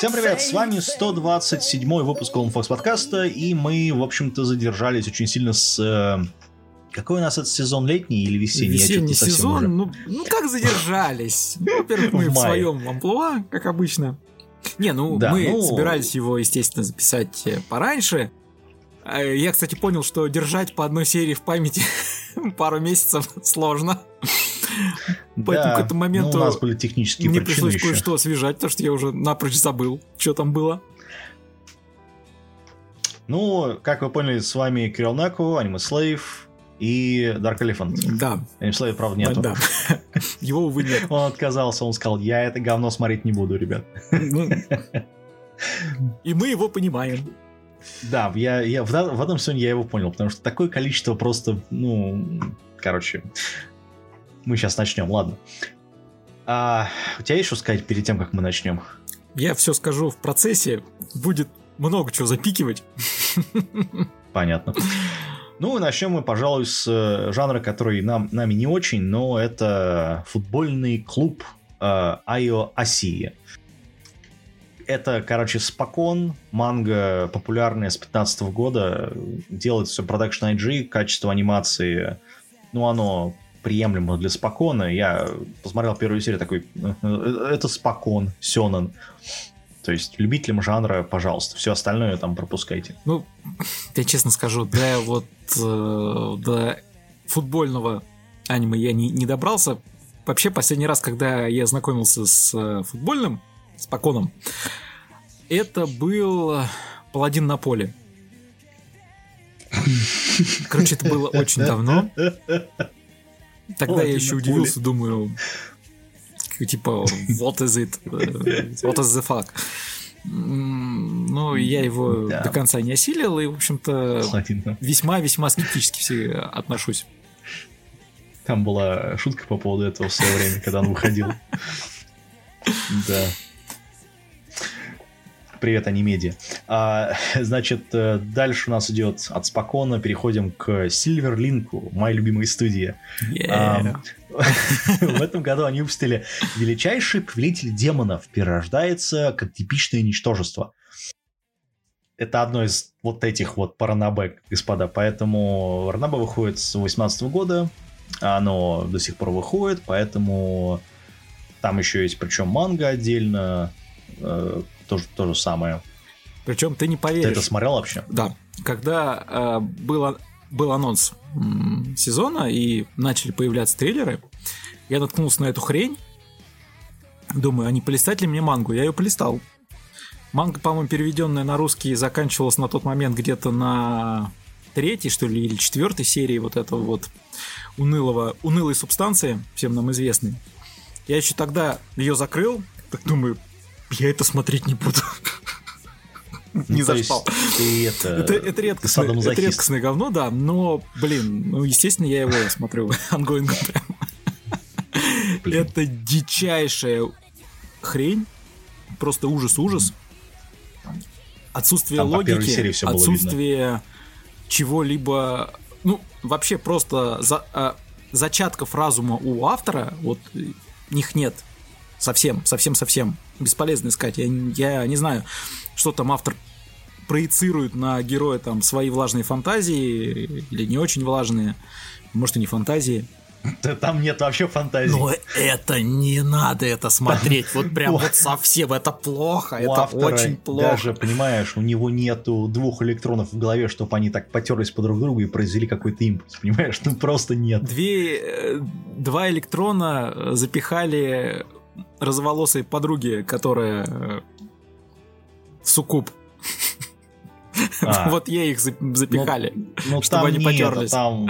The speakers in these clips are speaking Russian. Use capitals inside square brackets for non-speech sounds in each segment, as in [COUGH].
Всем привет, с вами 127 выпуск Fox подкаста, и мы, в общем-то, задержались очень сильно с... Э, какой у нас этот сезон, летний или весенний? Весенний сезон, ну, ну как задержались? [LAUGHS] Во-первых, мы в, своем амплуа, как обычно. Не, ну да, мы ну... собирались его, естественно, записать э, пораньше. А, я, кстати, понял, что держать по одной серии в памяти [LAUGHS] пару месяцев сложно. Поэтому к этому моменту ну, у нас были технические мне пришлось кое-что освежать, потому что я уже напрочь забыл, что там было. Ну, как вы поняли, с вами Кирилл Наку, Аниме Слейв и Dark Elephant. Да. Аниме Слейв, правда, нету. Да. [LAUGHS] Его, увы, нет. Он отказался, он сказал, я это говно смотреть не буду, ребят. Ну, [LAUGHS] и мы его понимаем. Да, я, я в, в этом сезоне я его понял, потому что такое количество просто, ну, короче, мы сейчас начнем, ладно. А, у тебя есть что сказать перед тем, как мы начнем? Я все скажу в процессе, будет много чего запикивать. Понятно. Ну и начнем мы, пожалуй, с э, жанра, который нам, нами не очень, но это футбольный клуб э, Айо Асии это, короче, спокон, манга популярная с 15 года, делает все Production IG, качество анимации, ну, оно приемлемо для спокона. Я посмотрел первую серию, такой, это спокон, сёнэн. То есть любителям жанра, пожалуйста, все остальное там пропускайте. Ну, [LAUGHS] я честно скажу, да, вот э, до футбольного аниме я не, не добрался. Вообще, последний раз, когда я знакомился с э, футбольным, с Поконом. Это был Паладин на поле. [LAUGHS] Короче, это было очень давно. Тогда я еще удивился, думаю, типа, what is it? What is the fuck? Ну, я его да. до конца не осилил, и, в общем-то, весьма-весьма скептически все отношусь. Там была шутка по поводу этого в свое время, когда он выходил. [LAUGHS] Да. Привет, Анимедиа. А, [LAUGHS] значит, э, дальше у нас идет от Спокона, переходим к Сильверлинку, моя любимая студия. Yeah. А, [LAUGHS] в этом году они выпустили «Величайший повелитель демонов перерождается как типичное ничтожество». Это одно из вот этих вот паранабе, господа. Поэтому Ранабе выходит с 18 года, оно до сих пор выходит, поэтому там еще есть причем манга отдельно, э, то, то же самое. Причем ты не поверишь. Ты это смотрел вообще? Да. Когда э, было, был анонс м, сезона и начали появляться трейлеры, я наткнулся на эту хрень. Думаю, а не полистать ли мне мангу? Я ее полистал. Манга, по-моему, переведенная на русский, заканчивалась на тот момент где-то на третьей, что ли, или четвертой серии вот этого вот унылого, унылой субстанции, всем нам известной. Я еще тогда ее закрыл, так думаю, я это смотреть не буду. Не за что. Это, это, редкостное, это редкостное говно, да, но, блин, ну, естественно, я его смотрю [LAUGHS] онгоингом Это дичайшая хрень, просто ужас-ужас. Отсутствие логики, отсутствие чего-либо, ну, вообще просто за, а, зачатков разума у автора, вот них нет. Совсем, совсем, совсем. Бесполезно искать. Я, я не знаю, что там автор проецирует на героя там свои влажные фантазии или не очень влажные. Может, и не фантазии. [LAUGHS] Там нет вообще фантазии. Но это не надо это смотреть. [LAUGHS] Вот прям вот совсем это плохо. Это очень плохо. Даже, понимаешь, у него нету двух электронов в голове, чтобы они так потерлись по друг другу и произвели какой-то импульс. Понимаешь, ну просто нет. Две, э, два электрона запихали розоволосой подруги, которая э, суккуб. А. [LAUGHS] Вот ей их запихали, ну, ну, чтобы они потерлись. Там,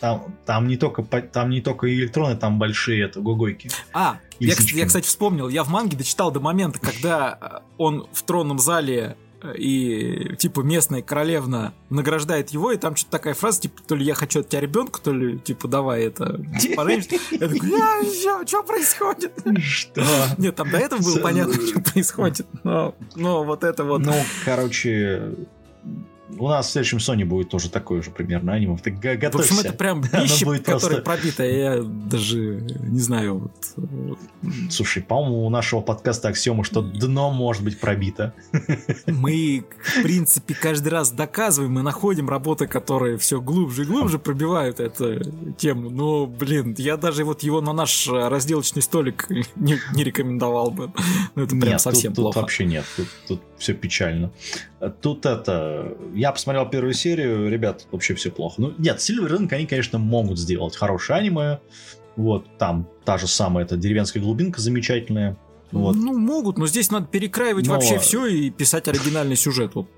там, там, не только, там не только электроны, там большие это гогойки. А, я, я, кстати, вспомнил, я в манге дочитал до момента, когда э, он в тронном зале и типа местная королевна награждает его, и там что-то такая фраза, типа, то ли я хочу от тебя ребенка, то ли, типа, давай это Я такой, я, что происходит? Что? Нет, там до этого было понятно, что происходит, но, но вот это вот... Ну, короче, у нас в следующем Sony будет тоже такое же примерно аниме. Ты готовься. В общем, это прям вещи, которые просто... пробиты, я даже не знаю. Вот. Слушай, по-моему, у нашего подкаста аксиома, что дно может быть пробито. Мы, в принципе, каждый раз доказываем и находим работы, которые все глубже и глубже пробивают эту тему. Но, блин, я даже вот его на наш разделочный столик не, не рекомендовал бы. Ну, это прям нет, совсем тут, плохо. Тут вообще нет, тут, тут все печально. Тут это... Я посмотрел первую серию, ребят, вообще все плохо. Ну, нет, Silver Ring они, конечно, могут сделать хорошее аниме. Вот, там та же самая эта деревенская глубинка замечательная. Вот. Ну, могут, но здесь надо перекраивать но... вообще все и писать оригинальный сюжет. Вот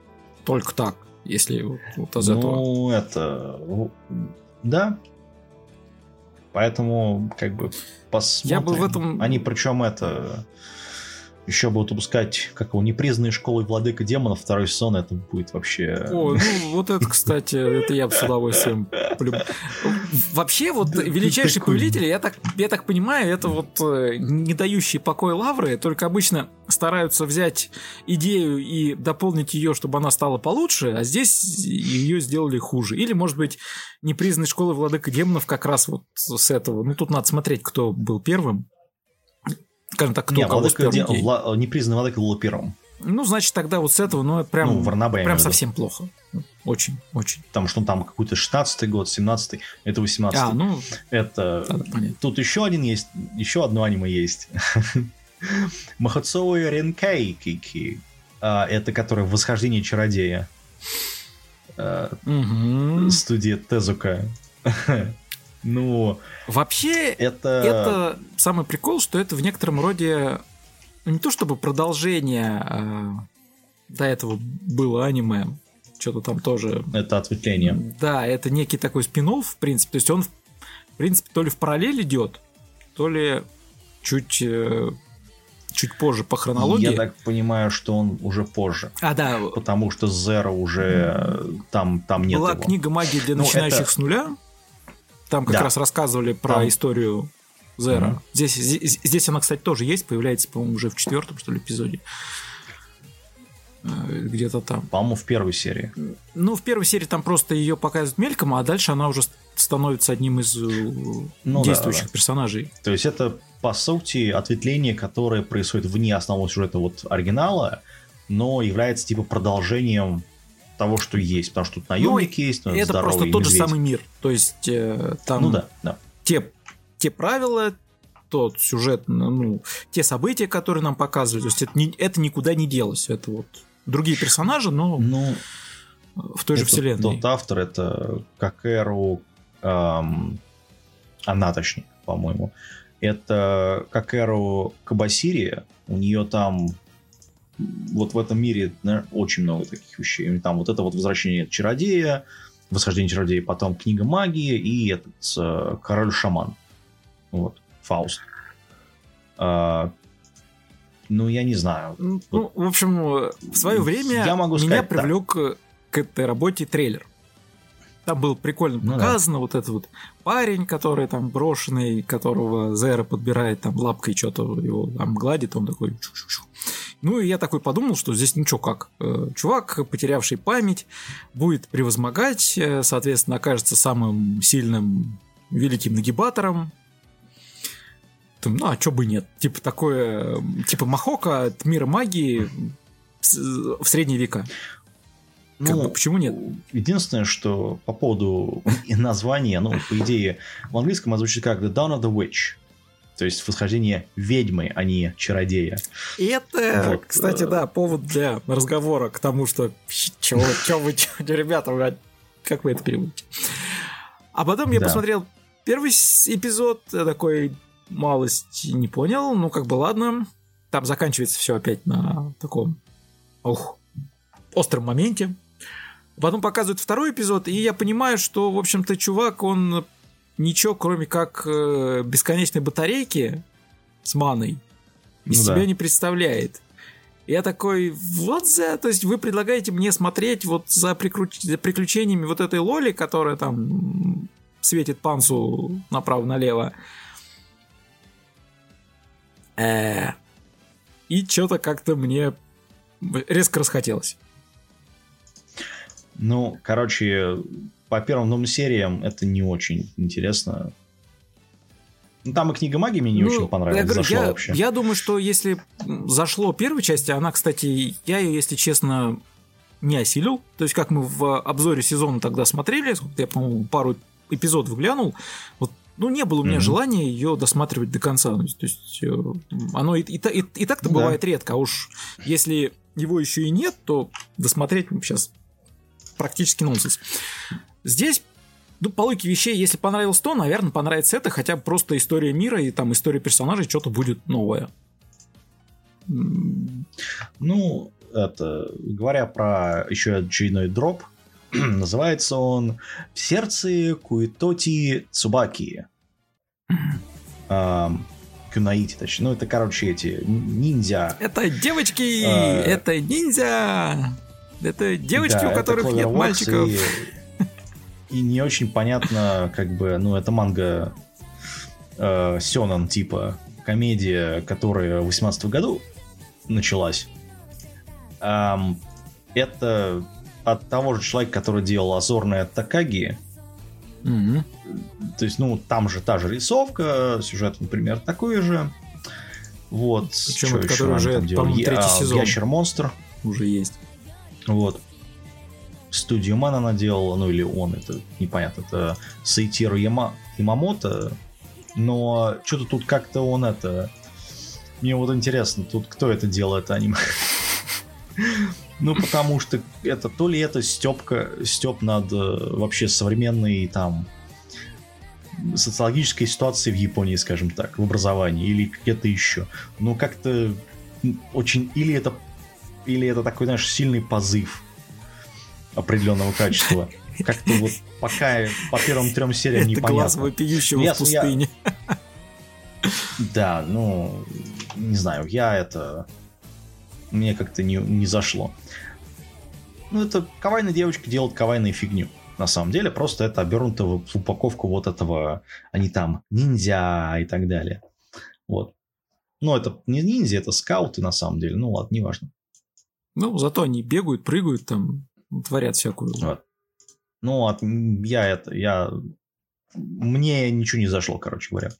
только так, если вот, вот из ну, этого. Ну, это... Да. Поэтому, как бы, посмотрим. Я бы в этом... Они причем это еще будут выпускать, как его, непризнанные школы владыка демонов, второй сезон, это будет вообще... О, ну вот это, кстати, это я бы с удовольствием. Вообще, вот величайший повелитель, я так, я так понимаю, это вот э, не дающие покой лавры, только обычно стараются взять идею и дополнить ее, чтобы она стала получше, а здесь ее сделали хуже. Или, может быть, непризнанные школы владыка демонов как раз вот с этого. Ну, тут надо смотреть, кто был первым скажем так, кто Не, кого владыка, спер де... Вла... непризнанный владыка был первым. Ну, значит, тогда вот с этого, ну, прям, Ну, Варнабе, прям совсем плохо. Очень, очень. Потому что он там какой-то 16-й год, 17-й, это 18-й. А, ну, Это... понять. Тут еще один есть, еще одно аниме есть. [LAUGHS] Махацоу Ренкейкики. А, Это которое «Восхождение чародея». Мгм. Студия Тезука. [LAUGHS] Ну, Вообще, это... это самый прикол, что это в некотором роде ну, не то чтобы продолжение а, до этого было аниме, что-то там тоже. Это ответвление. Да, это некий такой спин в принципе. То есть он, в принципе, то ли в параллель идет, то ли чуть, э, чуть позже по хронологии. Я так понимаю, что он уже позже. А, да, Потому что Зера уже там, там нет была его. книга магии для Ну, начинающих это- с нуля. Там как Да. раз рассказывали про Там- историю Зера. Мгм. Здесь, здесь, здесь она, кстати, тоже есть, появляется, по-моему, уже в четвертом, что ли, эпизоде. Э, Где-то там. По-моему, в первой серии. Ну, в первой серии там просто ее показывают мельком, а дальше она уже становится одним из э, Ну да, действующих да. персонажей. То есть это, по сути, ответвление, которое происходит вне основного сюжета вот оригинала, но является типа продолжением того, что есть. Потому что тут наемник есть, ну, Это здоровый просто тот же медведь. самый мир. То есть э, там Ну да, да. те, те правила, тот сюжет, ну, те события, которые нам показывали, то есть это, ни- это никуда не делось. Это вот другие персонажи, но Ну, в той же это вселенной. Тот автор, это Какеру... эм, она, точнее, по-моему. Это Какеру Кабасири. У нее там вот в этом мире наверное, очень много таких вещей. Там вот это вот возвращение чародея, восхождение чародея, потом книга магии и этот э, король-шаман. Вот, Фауст. А, ну, я не знаю. Ну, в общем, в свое время Я могу меня сказать привлек э, к этой работе трейлер. Там был прикольно Ну да. показано вот этот вот парень, который там брошенный, которого Зера подбирает там лапкой что-то его там гладит, он такой чу-чу-чу. Ну и я такой подумал, что здесь ничего как. Э, Чувак, потерявший память, будет превозмогать, э, соответственно, окажется самым сильным великим нагибатором. Ну, а чё бы нет? Типа такое, э, типа Махока от мира магии с- в средние века. Как бы, почему нет? Единственное, что по поводу [LAUGHS] названия, ну, по идее, в английском оно звучит как The Dawn of the Witch. То есть восхождение ведьмы, а не чародея. И это, Вот, кстати, да, повод для разговора к тому, что чего, чего вы, чё, ребята, блядь, как вы это переводите? А потом я Да. посмотрел первый эпизод, я такой малость не понял, ну как бы ладно. Там заканчивается все опять на таком ух, остром моменте. Потом показывают второй эпизод, и я понимаю, что, в общем-то, чувак, он ничего, кроме как э, бесконечной батарейки с маной, из Ну себя да. не представляет. Я такой, вот за, то есть вы предлагаете мне смотреть вот за, прикру- за приключениями вот этой Лоли, которая там светит пансу направо-налево. Э, И что-то как-то мне резко расхотелось. Ну, короче, по первым двум сериям это не очень интересно. Ну, там и книга магии мне не ну, очень понравилась, я, зашла я, вообще. Я думаю, что если зашло первой части, она, кстати, я ее, если честно, не осилил. То есть, как мы в обзоре сезона тогда смотрели, я, по-моему, пару эпизодов глянул, вот ну, не было у меня mm-hmm. желания ее досматривать до конца. То есть, э, оно и, и, и, и так-то да. бывает редко. А уж если его еще и нет, то досмотреть сейчас практически нонсенс. Здесь ну, по логике вещей, если понравилось то, наверное, понравится это, хотя просто история мира и там история персонажей, что-то будет новое. Ну, это, говоря про еще очередной дроп, [CLEARS THROAT] называется он «В сердце Куитоти Цубаки». Кюнаити, точнее. Ну, это, короче, эти ниндзя. Это девочки! А... Это ниндзя! Это девочки, да, у которых нет мальчиков. И и не очень понятно, как бы, ну, это манга э, Сёнан, типа, комедия, которая в 18 году началась. Эм, это от того же человека, который делал Азорная Такаги. Mm-hmm. То есть, ну, там же та же рисовка, сюжет, например, такой же. Вот. Причем это который уже, по-моему, третий Я, сезон. Ящер-монстр. Уже есть. Вот студию Ман она делала, ну или он, это непонятно, это Сайтиру Яма, Ямамото, но что-то тут как-то он это... Мне вот интересно, тут кто это делает аниме? [LAUGHS] Ну, потому что это то ли это степка, степ над э, вообще современной там социологической ситуацией в Японии, скажем так, в образовании, или где-то еще. Ну, как-то очень... Или это, или это такой, знаешь, сильный позыв определенного качества. Как-то вот пока по первым трем сериям Это непонятно. глаз вопиющего я, в пустыне. Я... Да, ну, не знаю, я это... Мне как-то не, не зашло. Ну, это кавайная девочка делает кавайную фигню. На самом деле, просто это обернуто в упаковку вот этого, они там, ниндзя и так далее. Вот. Ну, это не ниндзя, это скауты на самом деле. Ну, ладно, неважно. Ну, зато они бегают, прыгают там, творят всякую. Вот. Ну, от, я это, я... Мне ничего не зашло, короче говоря.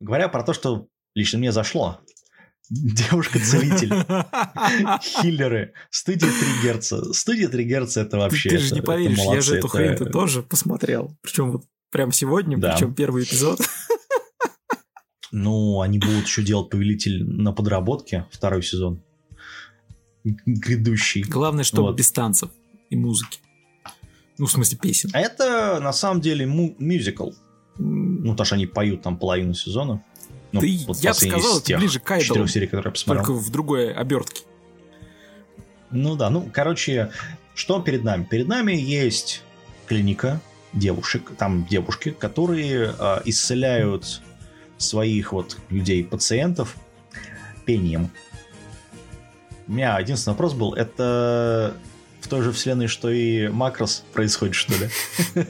Говоря про то, что лично мне зашло. [LAUGHS] Девушка-целитель. [LAUGHS] Хиллеры. Студия 3 Герца. Студия 3 Герца это вообще... Ты, ты же не поверишь, я же эту это... хрень -то тоже посмотрел. Причем вот прям сегодня, да. причем первый эпизод. Ну, они будут еще делать Повелитель на подработке, второй сезон грядущий. Главное, чтобы вот. без танцев и музыки. Ну, в смысле, песен. А это на самом деле му- мюзикл. Ну, потому что они поют там половину сезона. Ну, да вот я бы сказал, это ближе к Айдолу. серий, которые я посмотрел. Только в другой обертке. Ну да, ну, короче, что перед нами? Перед нами есть клиника девушек, там девушки, которые э, исцеляют своих вот людей, пациентов пением. У меня единственный вопрос был, это в той же вселенной, что и Макрос происходит, что ли? [LAUGHS]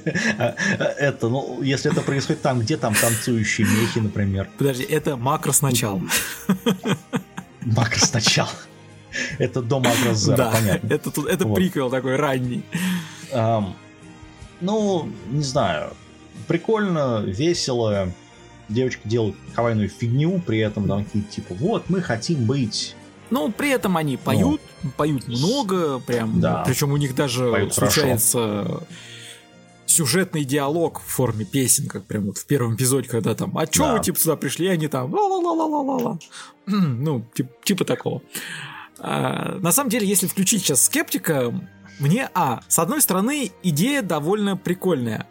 Это, ну, если это происходит там, где там танцующие мехи, например. Подожди, это Макрос начал. [LAUGHS] Макрос начал. Это до Макрос Зера, да, понятно. Это, это вот. приквел такой ранний. Um, ну, не знаю. Прикольно, весело. Девочки делают кавайную фигню, при этом там какие-то типа, вот, мы хотим быть но при этом они поют, ну, поют много, прям. Да. Причем у них даже поют случается хорошо. сюжетный диалог в форме песен, как прям вот в первом эпизоде, когда там, а чё да. вы типа сюда пришли, они там, ла-ла-ла-ла-ла-ла. Ну, типа, типа такого. А, на самом деле, если включить сейчас скептика, мне, а, с одной стороны, идея довольно прикольная.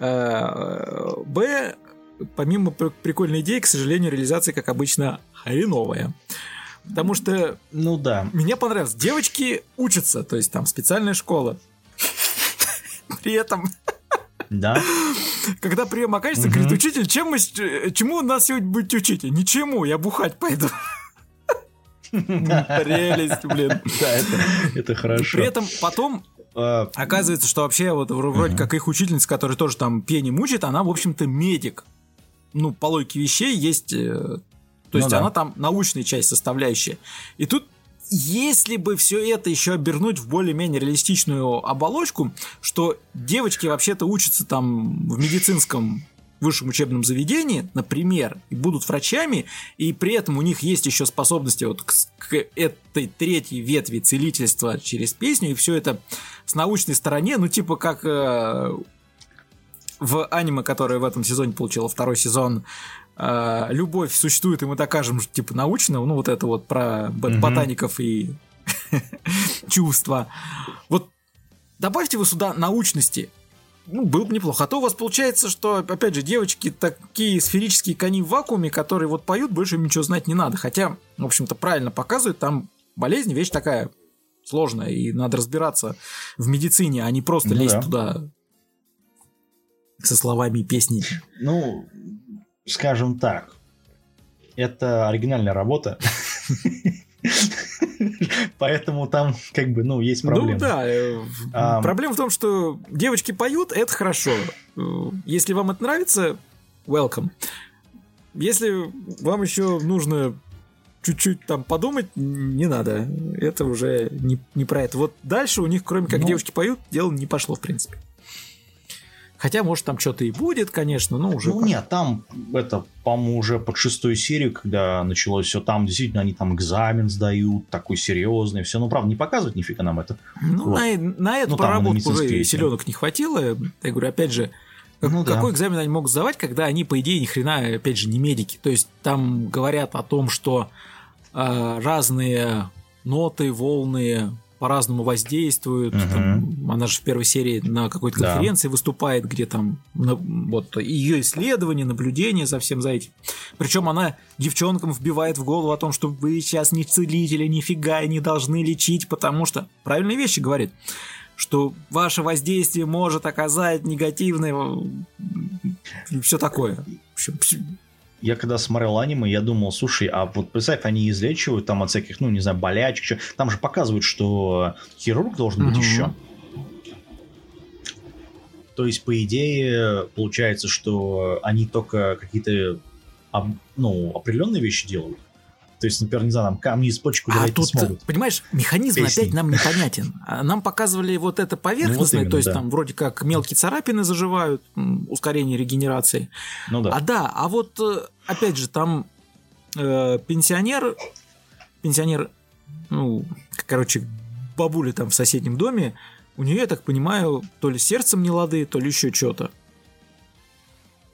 А, б, помимо прикольной идеи, к сожалению, реализация, как обычно, хреновая. Потому что... Ну да. Мне понравилось. Девочки учатся, то есть там специальная школа. [LAUGHS] При этом... Да. Когда прием окажется, говорит, учитель, чем мы, чему нас сегодня будете учить? Ничему, я бухать пойду. [LAUGHS] Прелесть, блин. Да, это, это хорошо. При этом потом а, оказывается, что вообще вот вроде как их учительница, которая тоже там пение мучит, она, в общем-то, медик. Ну, по логике вещей есть то есть ну, да. она там научная часть составляющая. И тут если бы все это еще обернуть в более-менее реалистичную оболочку, что девочки вообще-то учатся там в медицинском высшем учебном заведении, например, и будут врачами, и при этом у них есть еще способности вот к, к этой третьей ветви целительства через песню, и все это с научной стороне, ну типа как э, в аниме, которое в этом сезоне получило второй сезон, э, любовь существует, и мы докажем, типа, научно, ну, вот это вот про ботаников и [LAUGHS] чувства. Вот добавьте вы сюда научности, ну, было бы неплохо. А то у вас получается, что, опять же, девочки такие сферические кони в вакууме, которые вот поют, больше им ничего знать не надо. Хотя, в общем-то, правильно показывают, там болезнь, вещь такая сложная, и надо разбираться в медицине, а не просто ну, лезть да. туда со словами песни. Ну, скажем так, это оригинальная работа. Поэтому там как бы, ну, есть проблемы. Ну да, а, проблема в том, что девочки поют, это хорошо. Если вам это нравится, welcome. Если вам еще нужно чуть-чуть там подумать, не надо. Это уже не, не про это. Вот дальше у них, кроме как ну, девочки поют, дело не пошло, в принципе. Хотя, может, там что-то и будет, конечно, но уже... Ну, нет, там это, по-моему, уже под шестую серию, когда началось все, там действительно они там экзамен сдают, такой серьезный, все. Ну, правда, не показывают нифига нам это. Ну, вот. на, на эту ну, проработку уже селенок не хватило. Я говорю, опять же, ну, какой да. экзамен они могут сдавать, когда они, по идее, ни хрена, опять же, не медики. То есть там говорят о том, что э, разные ноты, волны по-разному воздействуют. Uh-huh. Там, она же в первой серии на какой-то конференции да. выступает, где там на, вот ее исследования, наблюдения за всем за этим. Причем она девчонкам вбивает в голову о том, что вы сейчас не целители, нифига и не должны лечить, потому что правильные вещи говорит что ваше воздействие может оказать негативное все такое. Я когда смотрел аниме, я думал, слушай, а вот представь, они излечивают там от всяких, ну, не знаю, болячек, там же показывают, что хирург должен быть еще. То есть, по идее, получается, что они только какие-то ну, определенные вещи делают. То есть, например, не знаю, там камни из почек удалять а тут, смогут. Понимаешь, механизм Песни. опять нам непонятен. А нам показывали вот это поверхностное, ну, вот именно, то есть да. там вроде как мелкие царапины заживают, ускорение регенерации. Ну да. А да, а вот э, опять же там э, пенсионер, пенсионер, ну, короче, бабуля там в соседнем доме, у нее, я так понимаю, то ли сердцем не лады, то ли еще что-то.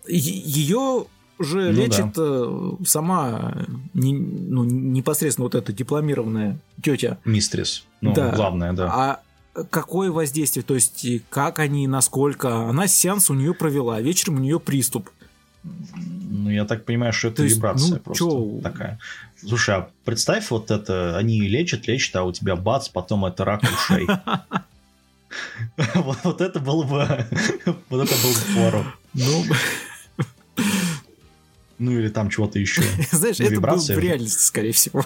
Ее уже ну, лечит да. Э, сама не, ну, непосредственно вот эта дипломированная тетя. Мистрис. Ну, да. главная, да. А какое воздействие, то есть как они, насколько. Она сеанс у нее провела, вечером у нее приступ. Ну, я так понимаю, что это то вибрация есть, ну, просто чё? такая. Слушай, а представь вот это, они лечат, лечат, а у тебя бац, потом это рак ушей. Вот это было бы... Вот это был бы форум. Ну, ну или там чего-то еще. Знаешь, это было в реальности, скорее всего.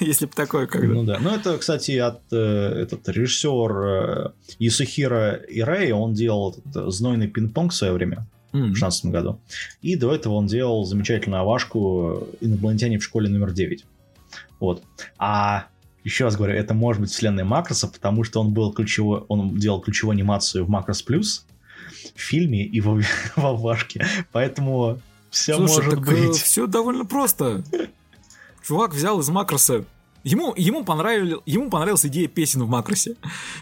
Если бы такое когда. Ну да. Ну это, кстати, от э, этот режиссер э, Исухира Ирей, он делал этот, э, знойный пинг-понг в свое время. Mm-hmm. В 16 году. И до этого он делал замечательную авашку «Инопланетяне в школе номер 9». Вот. А еще раз говорю, это может быть вселенная Макроса, потому что он был ключевой, он делал ключевую анимацию в Макрос Плюс в фильме и в, [LAUGHS] в Авашке. Поэтому все Слушай, может так, э, быть. Все довольно просто. Чувак взял из макроса. Ему, ему, понравилась, ему понравилась идея песен в макросе,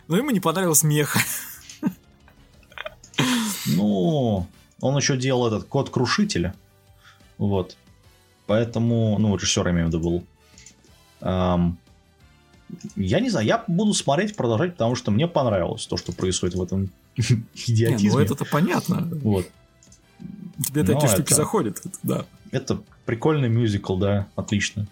но ему не понравилось меха. Ну, он еще делал этот код крушителя. Вот. Поэтому, ну, режиссер, я имею в виду, был. Эм, я не знаю, я буду смотреть, продолжать, потому что мне понравилось то, что происходит в этом идиотизме. [LAUGHS] Не, ну это-то понятно. Вот. Тебе такие штуки это, заходят, да. Это прикольный мюзикл, да, отлично.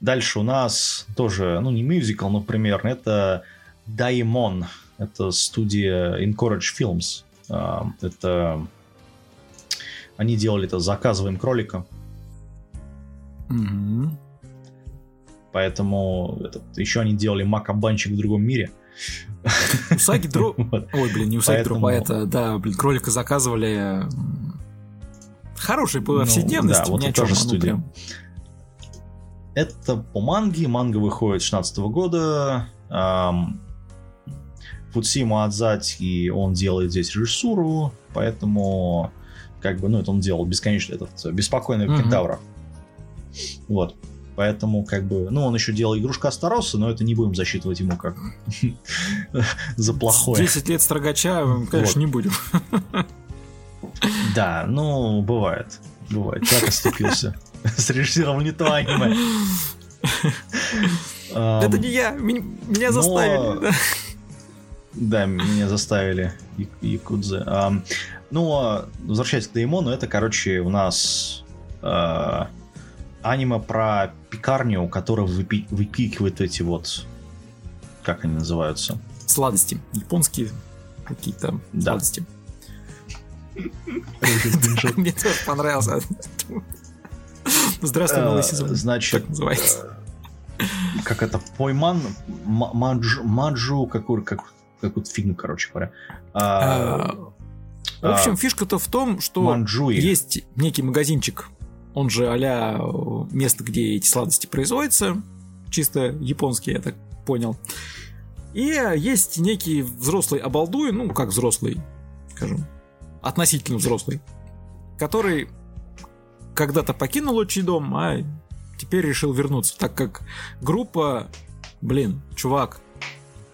Дальше у нас тоже, ну не мюзикл, но примерно, это Daimon. Это студия Encourage Films. Это... Они делали это «Заказываем кролика». Mm-hmm. Поэтому этот, еще они делали Макабанчик в другом мире. Усаги Дро... [LAUGHS] Ой, блин, не Усаги Дро, а это, да, блин, кролика заказывали Хороший по повседневности. Ну, да, вот это тоже студия. Прям... это по манге. Манга выходит с 16 года. Эм, Фудсима Адзати, он делает здесь режиссуру, поэтому как бы, ну, это он делал бесконечно этот беспокойный mm-hmm. кентавра. Вот. Поэтому, как бы, ну, он еще делал игрушка Астароса, но это не будем засчитывать ему как [LAUGHS] за плохое. 10 лет строгача, конечно, не будем. Да, ну, бывает. Бывает. Так оступился. Срежиссировал не то аниме. Это не я, меня заставили. Да, меня заставили Якудзы. Ну, возвращаясь к Деймону, это, короче, у нас э, аниме про пекарню, у которой выпи- выпикивают эти вот... Как они называются? Сладости. Японские какие-то да. сладости. Мне тоже понравился. Здравствуй, новый сезон. Значит, называется. Как это? Пойман, маджу, какую как какую-то фигню, короче говоря. А, в общем, фишка-то в том, что есть некий магазинчик, он же а место, где эти сладости производятся, чисто японский, я так понял. И есть некий взрослый обалдуй, ну, как взрослый, скажем, относительно взрослый, который когда-то покинул отчий дом, а теперь решил вернуться, так как группа, блин, чувак,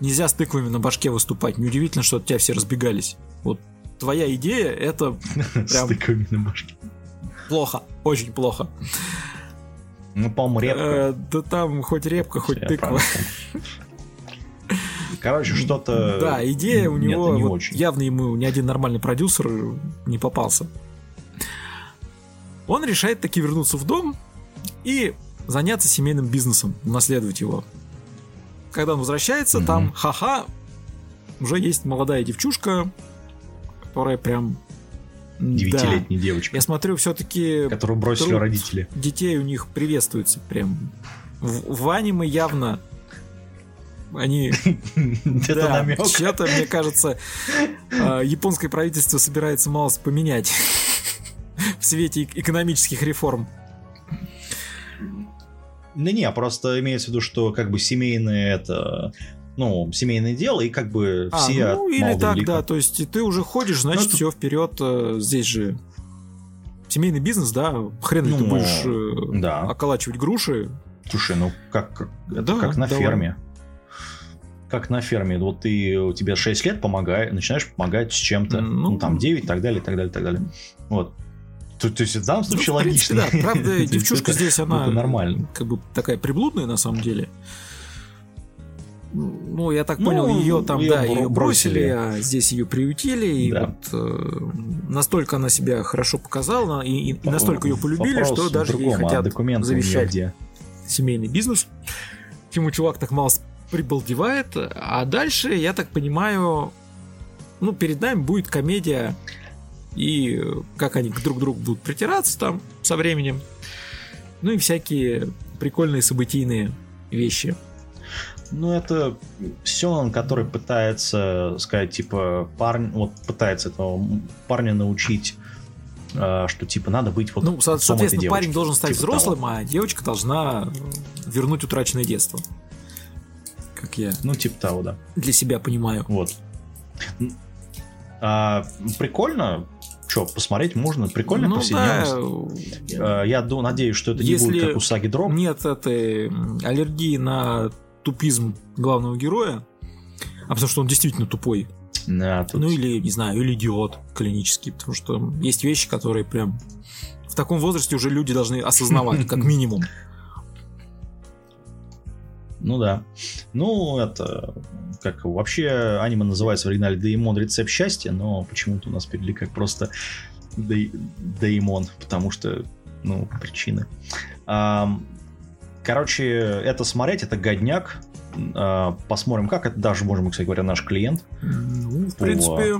нельзя с тыквами на башке выступать. Неудивительно, что от тебя все разбегались. Вот твоя идея это [LAUGHS] прям... С тыквами на башке. Плохо, очень плохо. Ну, по-моему, репка. Э, да там хоть репка, хоть тыква. Короче, что-то... Да, идея у него не вот очень. явно ему ни один нормальный продюсер не попался. Он решает таки вернуться в дом и заняться семейным бизнесом, унаследовать его. Когда он возвращается, mm-hmm. там ха-ха, уже есть молодая девчушка, которая прям Девятилетняя да. девочка. Я смотрю, все-таки... Которую бросили родители. Детей у них приветствуется прям. В, в аниме явно они... [LAUGHS] Где-то намек. Что-то, мне кажется, а, японское правительство собирается мало поменять [LAUGHS] в свете экономических реформ. Да не, просто имеется в виду, что как бы семейное это ну, семейное дело, и как бы а, все ну, или так, лика. да, то есть ты уже ходишь, значит, ну, все вперед, э, здесь же семейный бизнес, да, хрен ну, ты будешь э, да. околачивать груши. Слушай, ну как, как, это да, как на давай. ферме. Как на ферме. Вот ты, у тебя 6 лет помогай, начинаешь помогать с чем-то. Ну, ну, там 9 и так далее, и так далее, и так далее. Вот. То, то есть в данном случае ну, логично. Да, правда, [LAUGHS] девчушка здесь, она нормально. как бы такая приблудная на самом деле. Ну, я так понял, ну, ее там, ее да, ее бросили, а здесь ее приютили, и да. вот э, настолько она себя хорошо показала, и, и настолько ее полюбили, Вопрос что даже ей а хотят а завещать где? семейный бизнес. Чему чувак так мало прибалдевает. А дальше, я так понимаю, ну, перед нами будет комедия, и как они друг к другу будут притираться там со временем. Ну и всякие прикольные событийные вещи. Ну, это Сёнон, который пытается сказать, типа, парень, вот пытается этого парня научить э, что типа надо быть вот ну соответственно парень должен стать типа взрослым того. а девочка должна вернуть утраченное детство как я ну типа того да для себя понимаю вот а, прикольно что, посмотреть можно, прикольно ну, повседневность. Да. Э, я надеюсь, что это Если не будет как у Саги Дроп. Нет этой аллергии на тупизм главного героя, а потому что он действительно тупой. Да, тут... Ну или, не знаю, или идиот клинический, потому что есть вещи, которые прям в таком возрасте уже люди должны осознавать, [LAUGHS] как минимум. Ну да. Ну, это как вообще аниме называется в оригинале Деймон рецепт счастья, но почему-то у нас перевели как просто Деймон, потому что, ну, причины. Короче, это смотреть, это годняк. А, посмотрим, как это даже, можем, кстати говоря, наш клиент. Ну, в по, принципе...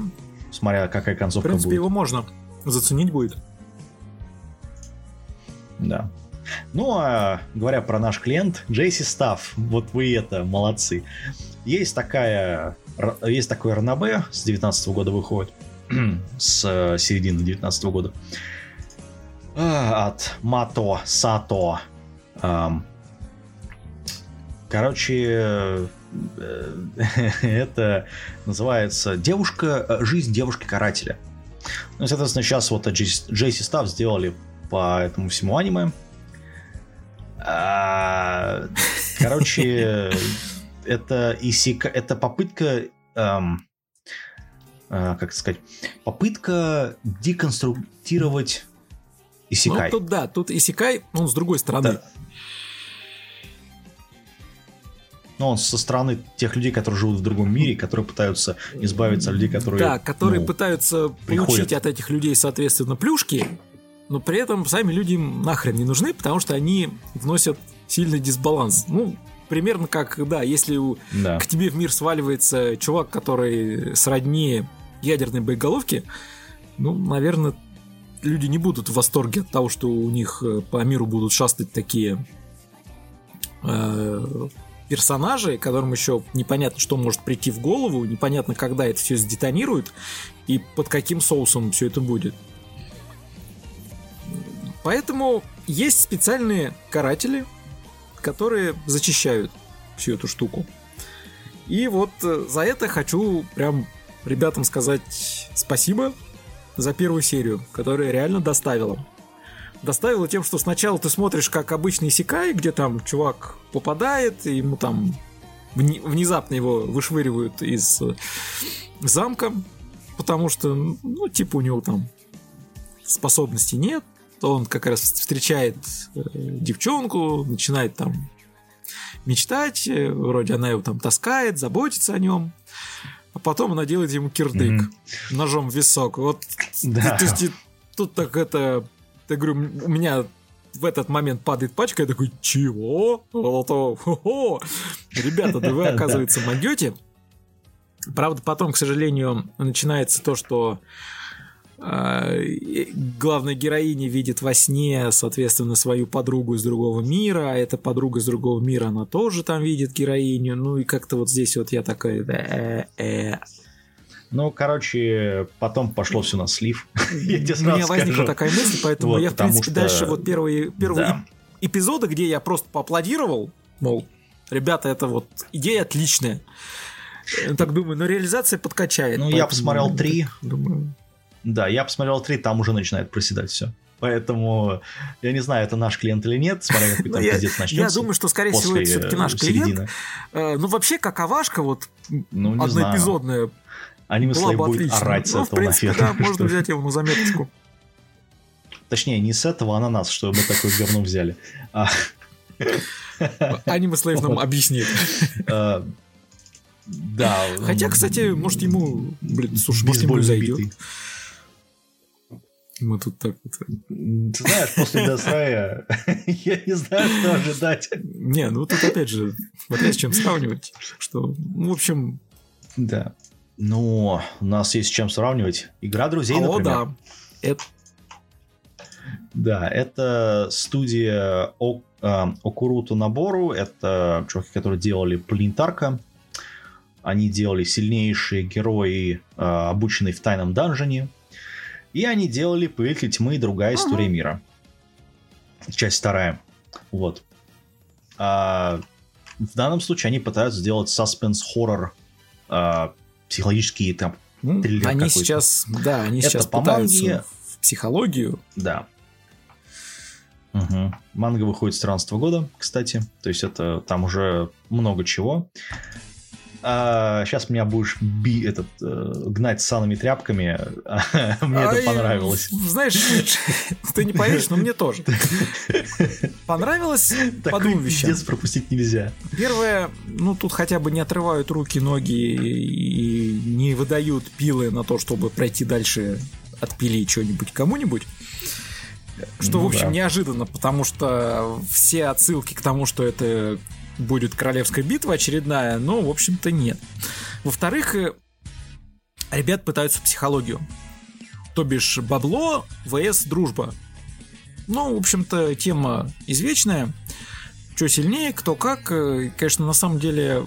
Смотря какая концовка будет. В принципе, будет. его можно заценить будет. Да. Ну, а говоря про наш клиент, Джейси Стафф, вот вы это, молодцы. Есть такая, есть такой РНБ с 19 года выходит, [CLEARS THROAT] с э, середины 19 года, а, от Мато Сато, Короче, [LAUGHS] это называется «Девушка. Жизнь девушки-карателя». Ну, соответственно, сейчас вот Джейси Став сделали по этому всему аниме. А, короче, это исика, это попытка, эм, э, как сказать, попытка деконструктировать исикай. Ну, тут да, тут исикай, он с другой стороны. Да. Но он со стороны тех людей, которые живут в другом мире, которые пытаются избавиться от людей, которые... Да, которые ну, пытаются приходят. получить от этих людей, соответственно, плюшки, но при этом сами люди им нахрен не нужны, потому что они вносят сильный дисбаланс. Ну, примерно как, да, если у, да. к тебе в мир сваливается чувак, который сродни ядерной боеголовки, ну, наверное, люди не будут в восторге от того, что у них э, по миру будут шастать такие э, персонажей, которым еще непонятно, что может прийти в голову, непонятно, когда это все сдетонирует и под каким соусом все это будет. Поэтому есть специальные каратели, которые зачищают всю эту штуку. И вот э, за это хочу прям ребятам сказать спасибо за первую серию, которая реально доставила доставило тем, что сначала ты смотришь как обычный Сикай, где там чувак попадает, и ему там внезапно его вышвыривают из э, замка, потому что, ну, типа у него там способностей нет, он как раз встречает э, девчонку, начинает там мечтать, э, вроде она его там таскает, заботится о нем, а потом она делает ему кирдык mm-hmm. ножом в висок. Вот, да. то есть тут так это я говорю, у меня в этот момент падает пачка, я такой, чего? Хо-хо. Ребята, да вы, [LAUGHS] оказывается, могете. Правда, потом, к сожалению, начинается то, что главная героиня видит во сне, соответственно, свою подругу из другого мира, а эта подруга из другого мира, она тоже там видит героиню, ну и как-то вот здесь вот я такой, э -э, ну, короче, потом пошло все на слив. [LAUGHS] Я тебе У меня возникла такая мысль, поэтому я, в принципе, дальше вот первые, первые эпизоды, где я просто поаплодировал, мол, ребята, это вот идея отличная. Так думаю, но реализация подкачает. Ну, я посмотрел три. Думаю. Да, я посмотрел три, там уже начинает проседать все. Поэтому я не знаю, это наш клиент или нет, смотря как там пиздец начнется. Я думаю, что, скорее всего, это все-таки наш клиент. Э, ну, вообще, каковашка вот ну, одноэпизодная Аниме Слей будет отлично. орать с ну, этого в принципе, да, можно взять его на заметочку. Точнее, не с этого ананас, чтобы мы такое говно взяли. А... Аниме Слейв нам объяснит. А, да. Хотя, кстати, может ему, блин, слушай, может ему зайдет. Мы тут так вот... Ты знаешь, после Десрая [LAUGHS] я не знаю, что ожидать. Не, ну тут опять же, смотря с чем сравнивать. Что, ну, в общем... Да. Ну, у нас есть с чем сравнивать. Игра друзей, О, например. да. Это... Да, это студия О, э, Окуруту Набору. Это чуваки, которые делали Плинтарка. Они делали сильнейшие герои, э, обученные в тайном данжене. И они делали Повелитель тьмы и другая ага. история мира. Часть вторая. Вот. А, в данном случае они пытаются сделать саспенс-хоррор а, психологические там триллер Они сейчас, да, они Это сейчас по пытаются манге... в психологию. Да. Угу. Манга выходит с 13 года, кстати. То есть это там уже много чего. А, сейчас меня будешь би, этот, э, гнать санными тряпками. [LAUGHS] мне это понравилось. Знаешь, [LAUGHS] ты не поверишь, но мне тоже. Понравилось [LAUGHS] по двум вещам. пропустить нельзя. Первое, ну тут хотя бы не отрывают руки, ноги и не выдают пилы на то, чтобы пройти дальше, отпилить что-нибудь кому-нибудь. Что, ну, в общем, да. неожиданно, потому что все отсылки к тому, что это будет королевская битва очередная, но, в общем-то, нет. Во-вторых, э, ребят пытаются психологию. То бишь бабло vs дружба. Ну, в общем-то, тема извечная. Что сильнее, кто как. Э, конечно, на самом деле,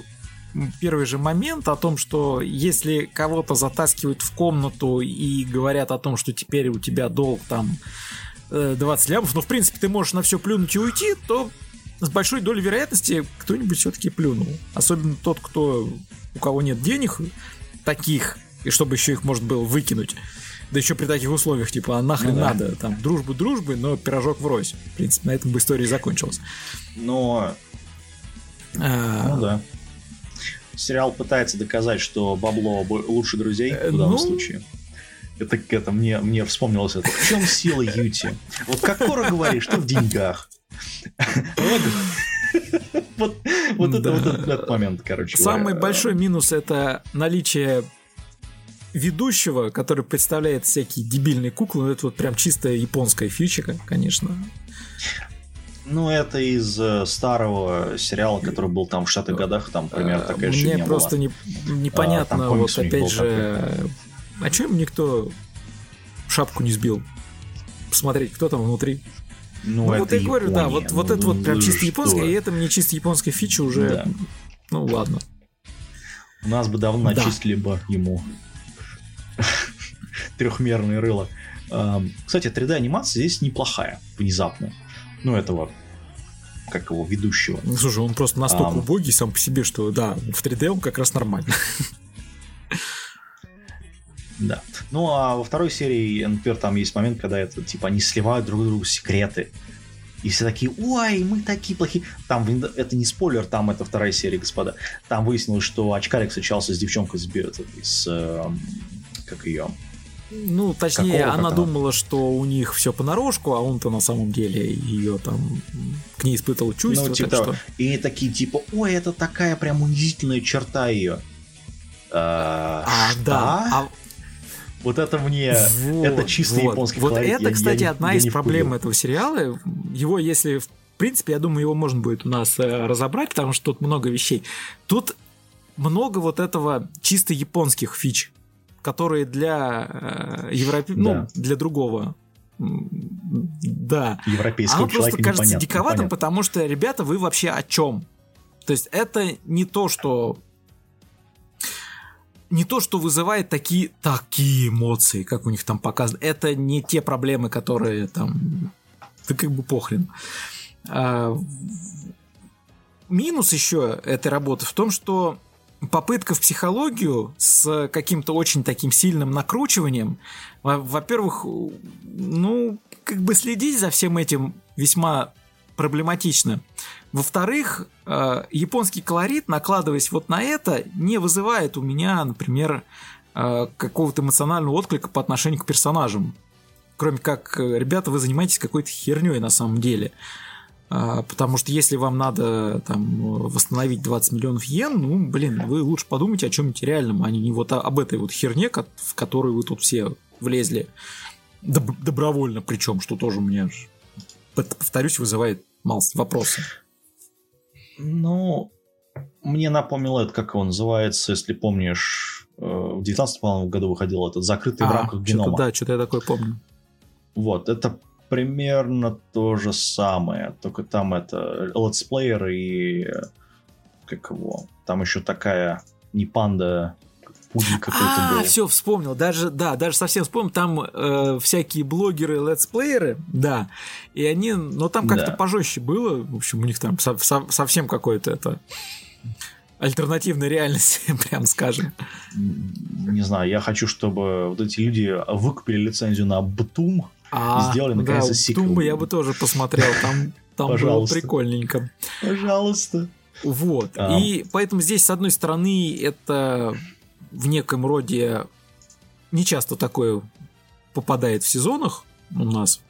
первый же момент о том, что если кого-то затаскивают в комнату и говорят о том, что теперь у тебя долг там 20 э, лямов, ну, в принципе, ты можешь на все плюнуть и уйти, то с большой долей вероятности кто-нибудь все-таки плюнул. Особенно тот, кто у кого нет денег таких, и чтобы еще их можно было выкинуть. Да еще при таких условиях, типа, а нахрен ну, да. надо, там, дружбу дружбы, но пирожок врозь. В принципе, на этом бы история закончилась. Но... А... Ну да. Сериал пытается доказать, что бабло лучше друзей в данном ну... случае. Это, это мне, мне вспомнилось это. В чем сила Юти? Вот как Кора говорит, что в деньгах. Вот, вот, это, вот этот момент, короче. Самый большой минус это наличие ведущего, который представляет всякие дебильные куклы, это вот прям чистая японская фьючика, конечно. Ну, это из э, старого сериала, который был там в 60-х годах, там примерно такая Мне же Мне просто не, непонятно, а, вот опять же, а чем никто шапку не сбил? Посмотреть, кто там внутри. Ну, ну вот я говорю, да, вот, вот ну, это вот прям ну, чисто японское, и это мне чисто японская фича уже. Да. Ну ладно. У нас бы давно да. начислили бы ему трехмерное рыло. Кстати, 3D анимация здесь неплохая, внезапно. Ну, этого как его ведущего. Ну, слушай, он просто настолько а, убогий сам по себе, что да, в 3D он как раз нормально. Да. Ну, а во второй серии, например, там есть момент, когда это, типа, они сливают друг другу секреты. И все такие, ой, мы такие плохие. Там, это не спойлер, там это вторая серия, господа. Там выяснилось, что очкарик встречался с девчонкой с, с, э, как ее, ну, точнее, Какого она думала, что у них все понарошку, а он-то на самом деле ее там к ней испытывал чувства. Ну, типа, что... И такие типа, ой, это такая прям унизительная черта ее. А, а да. А... Вот это мне, вот, это чисто вот. японский Вот колорит. это, я, кстати, я, одна я из проблем вкурил. этого сериала. Его, если в принципе, я думаю, его можно будет у нас э, разобрать, потому что тут много вещей. Тут много вот этого чисто японских фич которые для э, Европе... Ну, да. ну, для другого да. Европейского Оно просто кажется непонятно, диковатым, непонятно. потому что, ребята, вы вообще о чем? То есть это не то, что не то, что вызывает такие, такие эмоции, как у них там показано. Это не те проблемы, которые там... Да как бы похрен. А, минус еще этой работы в том, что попытка в психологию с каким-то очень таким сильным накручиванием, во-первых, ну, как бы следить за всем этим весьма проблематично. Во-вторых, э, японский колорит, накладываясь вот на это, не вызывает у меня, например, э, какого-то эмоционального отклика по отношению к персонажам. Кроме как, э, ребята, вы занимаетесь какой-то херней на самом деле. Потому что если вам надо там, восстановить 20 миллионов йен, ну, блин, вы лучше подумайте о чем-нибудь реальном, а не вот об этой вот херне, в которую вы тут все влезли. Доб- добровольно причем, что тоже меня, повторюсь, вызывает мало вопросы. Ну, мне напомнило это, как его называется, если помнишь, э, в 19 году выходил этот закрытый а, в рамках генома. Да, что-то я такое помню. Вот, это примерно то же самое, только там это летсплеер и как его, там еще такая не панда, пудель какой-то а, был. все, вспомнил, даже, да, даже совсем вспомнил, там э, всякие блогеры, летсплееры, да, и они, но там как-то да. пожестче было, в общем, у них там со- со- совсем какое-то это альтернативной реальности, [LAUGHS] прям скажем. Не знаю, я хочу, чтобы вот эти люди выкупили лицензию на Бтум, а, сделали наконец да, сиквел. Тумбы я бы тоже посмотрел, там, там было прикольненько. Пожалуйста. Вот. А. И поэтому здесь, с одной стороны, это в неком роде не часто такое попадает в сезонах у нас.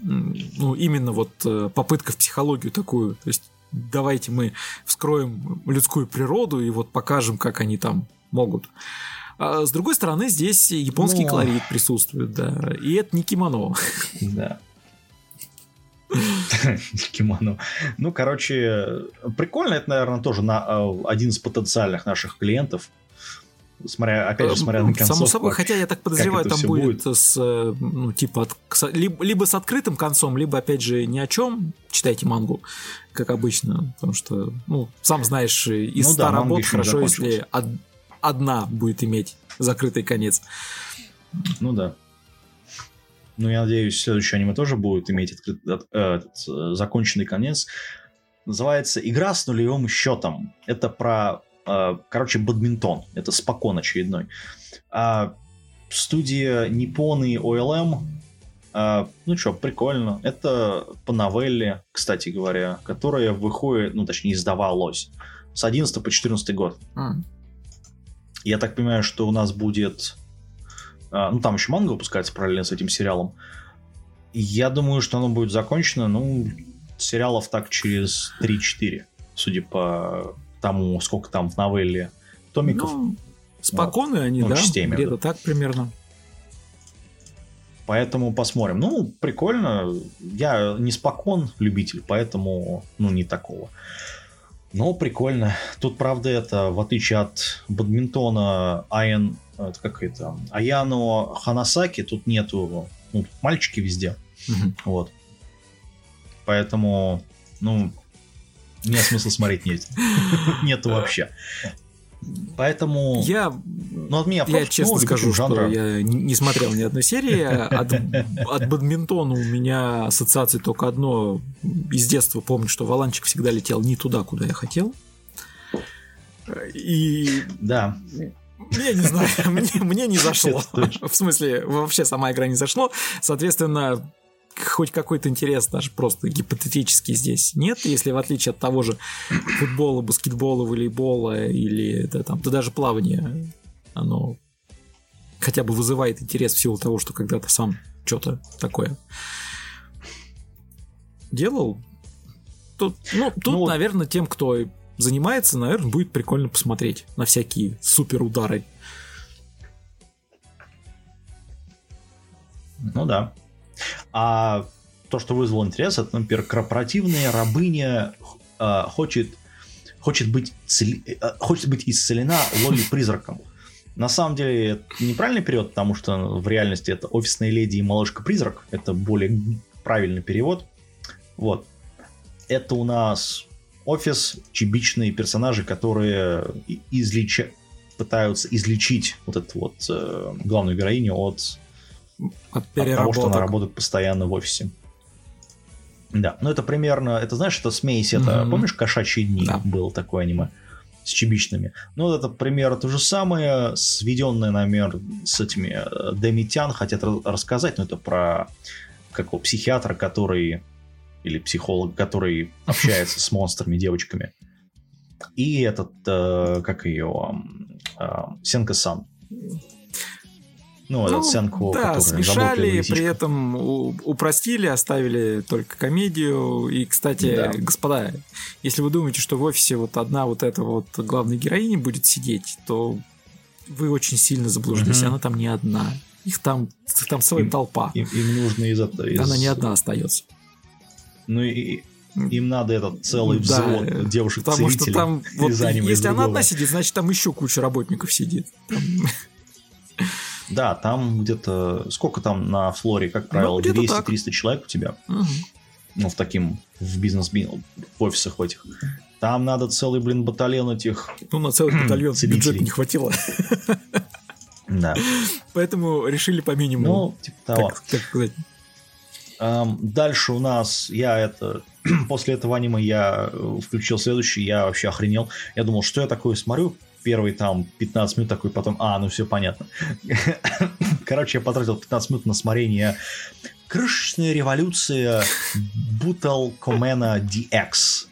Ну, именно вот э, попытка в психологию такую. То есть давайте мы вскроем людскую природу и вот покажем, как они там могут. А с другой стороны, здесь японский ну... колорит присутствует, да. И это не кимоно. Да. [LAUGHS] Кимоно. Ну, короче, прикольно. Это, наверное, тоже на, э, один из потенциальных наших клиентов. Смотря, опять же, смотря на концовку. Само собой, хотя я так подозреваю, там будет, будет с, э, ну, типа, от, либо, либо с открытым концом, либо, опять же, ни о чем. Читайте мангу, как обычно. Потому что, ну, сам знаешь, из ну, 100 да, работ хорошо, если одна будет иметь закрытый конец. Ну да. Ну, я надеюсь, следующее аниме тоже будет иметь открыт, э, этот, э, законченный конец. Называется «Игра с нулевым счетом». Это про, э, короче, бадминтон. Это спокон очередной. А студия Nippon и OLM а, ну что, прикольно. Это по новелле, кстати говоря, которая выходит, ну точнее издавалась с 11 по 14 год. Mm. Я так понимаю, что у нас будет... А, ну там еще манга выпускается параллельно с этим сериалом. Я думаю, что оно будет закончено, ну, сериалов так через 3-4, судя по тому, сколько там в новелле томиков. Ну, спокойно вот. они, ну, да? Где-то так примерно. Поэтому посмотрим. Ну, прикольно. Я не спокон любитель, поэтому, ну, не такого. Но прикольно. Тут, правда, это, в отличие от бадминтона Аян, это как это, Аяно Ханасаки, тут нету ну, мальчики везде. Угу. Вот. Поэтому, ну, нет смысла смотреть нет. [LAUGHS] Нету вообще. Поэтому... Я, ну, от меня я честно ну, скажу, что я не смотрел ни одной серии. От, от бадминтона у меня ассоциации только одно. Из детства помню, что Валанчик всегда летел не туда, куда я хотел. И... Да. Я не знаю, [LAUGHS] мне, мне не зашло. В смысле, вообще сама игра не зашло. Соответственно, хоть какой-то интерес даже просто гипотетически здесь нет, если в отличие от того же футбола, баскетбола, волейбола или да, там, да даже плавания, оно хотя бы вызывает интерес в силу того, что когда-то сам что-то такое делал, тут, ну, тут, ну, наверное, тем, кто занимается, наверное, будет прикольно посмотреть на всякие супер удары. Ну да. А то, что вызвало интерес, это, например, корпоративная рабыня э, хочет, хочет, быть цели, э, хочет быть исцелена Лоли-призраком. На самом деле, это неправильный перевод, потому что в реальности это офисная леди и малышка-призрак. Это более правильный перевод. Вот. Это у нас офис, чебичные персонажи, которые излеча... пытаются излечить вот эту вот э, главную героиню от от, от того, что она работает постоянно в офисе. Да, ну это примерно, это знаешь, это смесь, это, mm-hmm. помнишь, кошачьи дни да. был такое аниме с чебичными. Ну, вот это пример то же самое, сведенное, например, с этими э, Демитян хотят рассказать, но это про какого психиатра, который или психолог, который общается с монстрами, девочками. И этот, э, как ее, э, Сенка-сан. Ну, ну оценку, да, смешали, при этом упростили, оставили только комедию. И, кстати, да. господа, если вы думаете, что в офисе вот одна вот эта вот главная героиня будет сидеть, то вы очень сильно заблуждались. Угу. Она там не одна. Их там, там целая им, толпа. Им, им нужно из этого. Из... Она не одна остается. Ну и им надо этот целый взвод да, девушек Потому что там, [LAUGHS] вот, если она одна сидит, значит там еще куча работников сидит. Там... Да, там где-то... Сколько там на флоре, как правило, ну, 200-300 человек у тебя? Угу. Ну, в таким... В бизнес в офисах в этих. Там надо целый, блин, батальон этих... Ну, на целый батальон [CLEARS THROAT] бюджета не хватило. [LAUGHS] Да. Поэтому решили по минимуму. Ну, типа того. Так, так сказать. Дальше у нас я это [CLEARS THROAT] после этого аниме я э, включил следующий, я вообще охренел. Я думал, что я такое смотрю, первые там 15 минут такой, потом, а, ну все понятно. [LAUGHS] Короче, я потратил 15 минут на смотрение Крышечная революция Бутал Комена DX.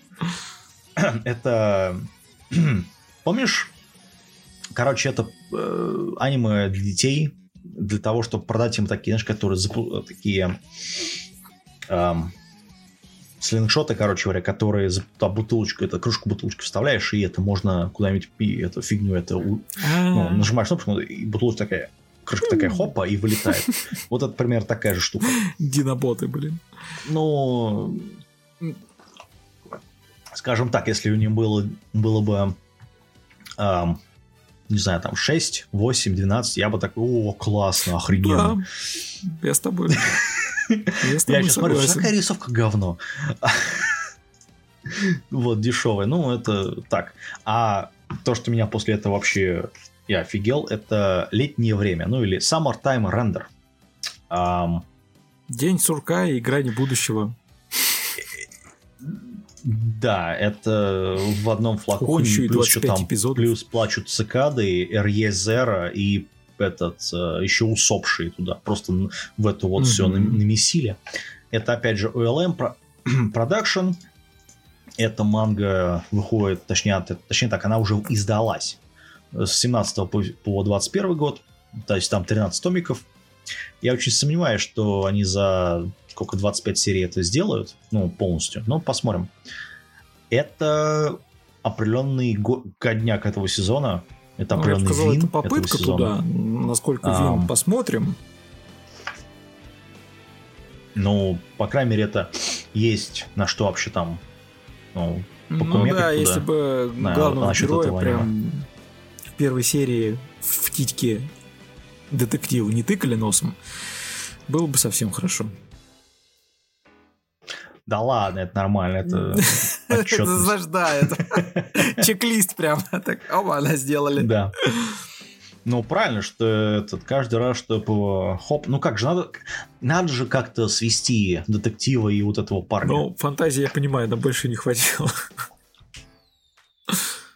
Это... [CLEARS THROAT] Помнишь? Короче, это э, аниме для детей, для того, чтобы продать им такие, знаешь, которые запу- такие эм, слингшоты, короче говоря, которые за туда бутылочку, это кружку бутылочки вставляешь, и это можно куда-нибудь пи, эту фигню, это ну, нажимаешь кнопку, и бутылочка такая, крышка такая хопа и вылетает. Вот это, примерно, такая же штука. Диноботы, блин. Ну, скажем так, если у них было, было бы эм, не знаю, там 6, 8, 12, я бы такой, о, классно, охрененно. Да, я с тобой. [LAUGHS] Я, сейчас смотрю, такая рисовка говно. [LAUGHS] Вот, дешевая. Ну, это так. А то, что меня после этого вообще я офигел, это летнее время, ну или Summertime Render. Um, День сурка и грани будущего. Да, это в одном флаконе, еще плюс еще 25 там, эпизодов. плюс плачут цикады, Рье Зера и этот э, еще усопшие туда, просто в эту вот все Мгм. намесили. Это опять же OLM Production. [CLEARS THROAT] Эта манга выходит, точнее, точнее так, она уже издалась с 17 по, по 21 год, то есть там 13 томиков. Я очень сомневаюсь, что они за сколько 25 серий это сделают, ну, полностью. Но посмотрим. Это определенный го- годняк этого сезона. Это Ну, я бы сказал, это попытка туда. Насколько Ам. вин посмотрим. Ну, по крайней мере, это есть на что вообще там ну, Ну да, туда. если бы На- главного насчет героя прям в первой серии в титьке детектива не тыкали носом, было бы совсем хорошо. Да ладно, это нормально, Это, [LAUGHS] отчетность. [LAUGHS] это [LAUGHS] чек-лист прям. [LAUGHS] Так, оба, она сделали. Да. Ну, правильно, что этот каждый раз, чтобы хоп, ну как же, надо, надо же как-то свести детектива и вот этого парня. Ну, фантазии, я понимаю, на больше не хватило.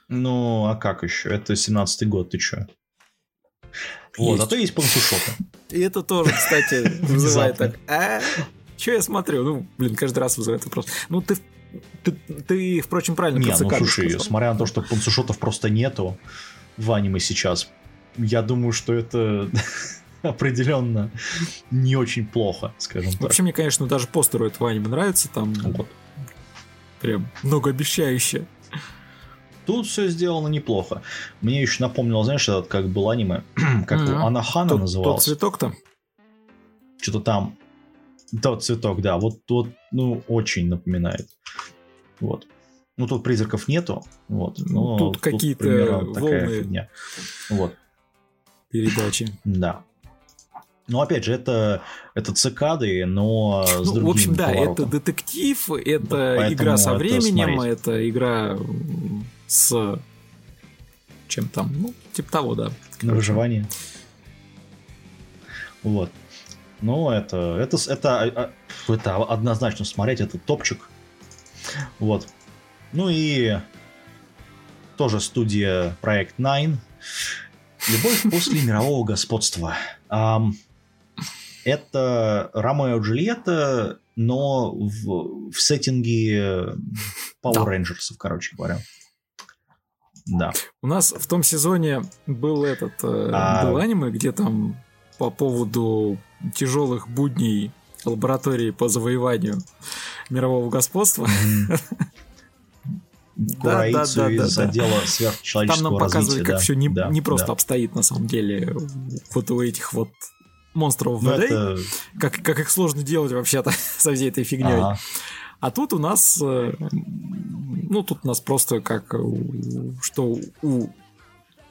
Ну, а как еще? Это 17-й год, ты чё? Вот, зато есть панцушота. И это тоже, кстати, вызывает так. А? Че я смотрю? Ну, блин, каждый раз вызывает вопрос. Ну, ты, ты, ты, впрочем, правильно Не, ну слушай, сказал. смотря на то, что панцушотов просто нету в аниме сейчас, я думаю, что это [LAUGHS] определенно не очень плохо, скажем так. Вообще, мне, конечно, даже постер у этого аниме нравится. Там Вот. прям многообещающе. Тут все сделано неплохо. Мне еще напомнило, знаешь, этот как был аниме, [CLEARS THROAT] как его, Анахана Тот, тот назывался. цветок-то. Что-то там. Тот цветок, да. Вот тот, ну, очень напоминает. Вот. Ну, тут призраков нету. Вот. Но Тут какие-то примерно такая волны. фигня. Вот. передачи. Да. Ну, опять же, это, это цикады, но с Ну, в общем, да, поворотом. это детектив, это поэтому игра со это временем, смотреть. это игра с чем там, ну, типа того, да. На Короче. выживание. Вот. Ну, это, это, это, а, а, это однозначно смотреть, это топчик. Вот. Ну и тоже студия Проект 9. Любовь после мирового господства. Ам, это Ромео и Джульетта, но в, в сеттинге Power Да. Rangers, короче говоря. Да. У нас в том сезоне был этот э, А- был аниме, где там по поводу тяжелых будней лаборатории по завоеванию мирового господства. [LAUGHS] Да, да, из да. отдела Там сверхчеловеческого нам показывали, развития. как да. все не, Да, не просто да. обстоит на самом деле вот у этих вот монстров Ну, ВД, это... как, как их сложно делать вообще-то [LAUGHS] со всей этой фигней. Ага. А тут у нас, э, ну, тут у нас просто как, что у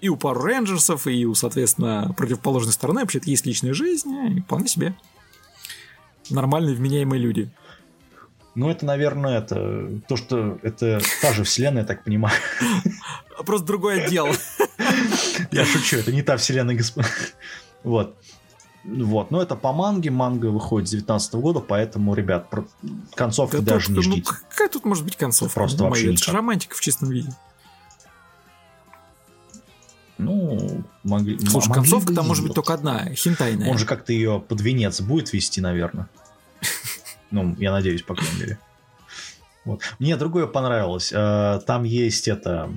и у Power Рейнджерсов, и у, соответственно, противоположной стороны вообще-то есть личная жизнь, и вполне себе нормальные, вменяемые люди. Ну, это, наверное, это то, что это та же вселенная, я так понимаю. [LAUGHS] Просто другой отдел. [LAUGHS] Я шучу, это не та вселенная, господин. [LAUGHS] Вот. Вот, но это по манге, манга выходит с 19 года, поэтому, ребят, концовки Да даже тут, не ну, ждите. какая тут может быть концовка? Просто Ну, вообще Это же романтика в чистом виде. Ну, могли, Слушай, могли концовка там может быть только одна, хентайная. Он же как-то ее под венец будет вести, наверное. Ну, я надеюсь, по крайней мере. Вот. Мне другое понравилось. Э, Там есть это...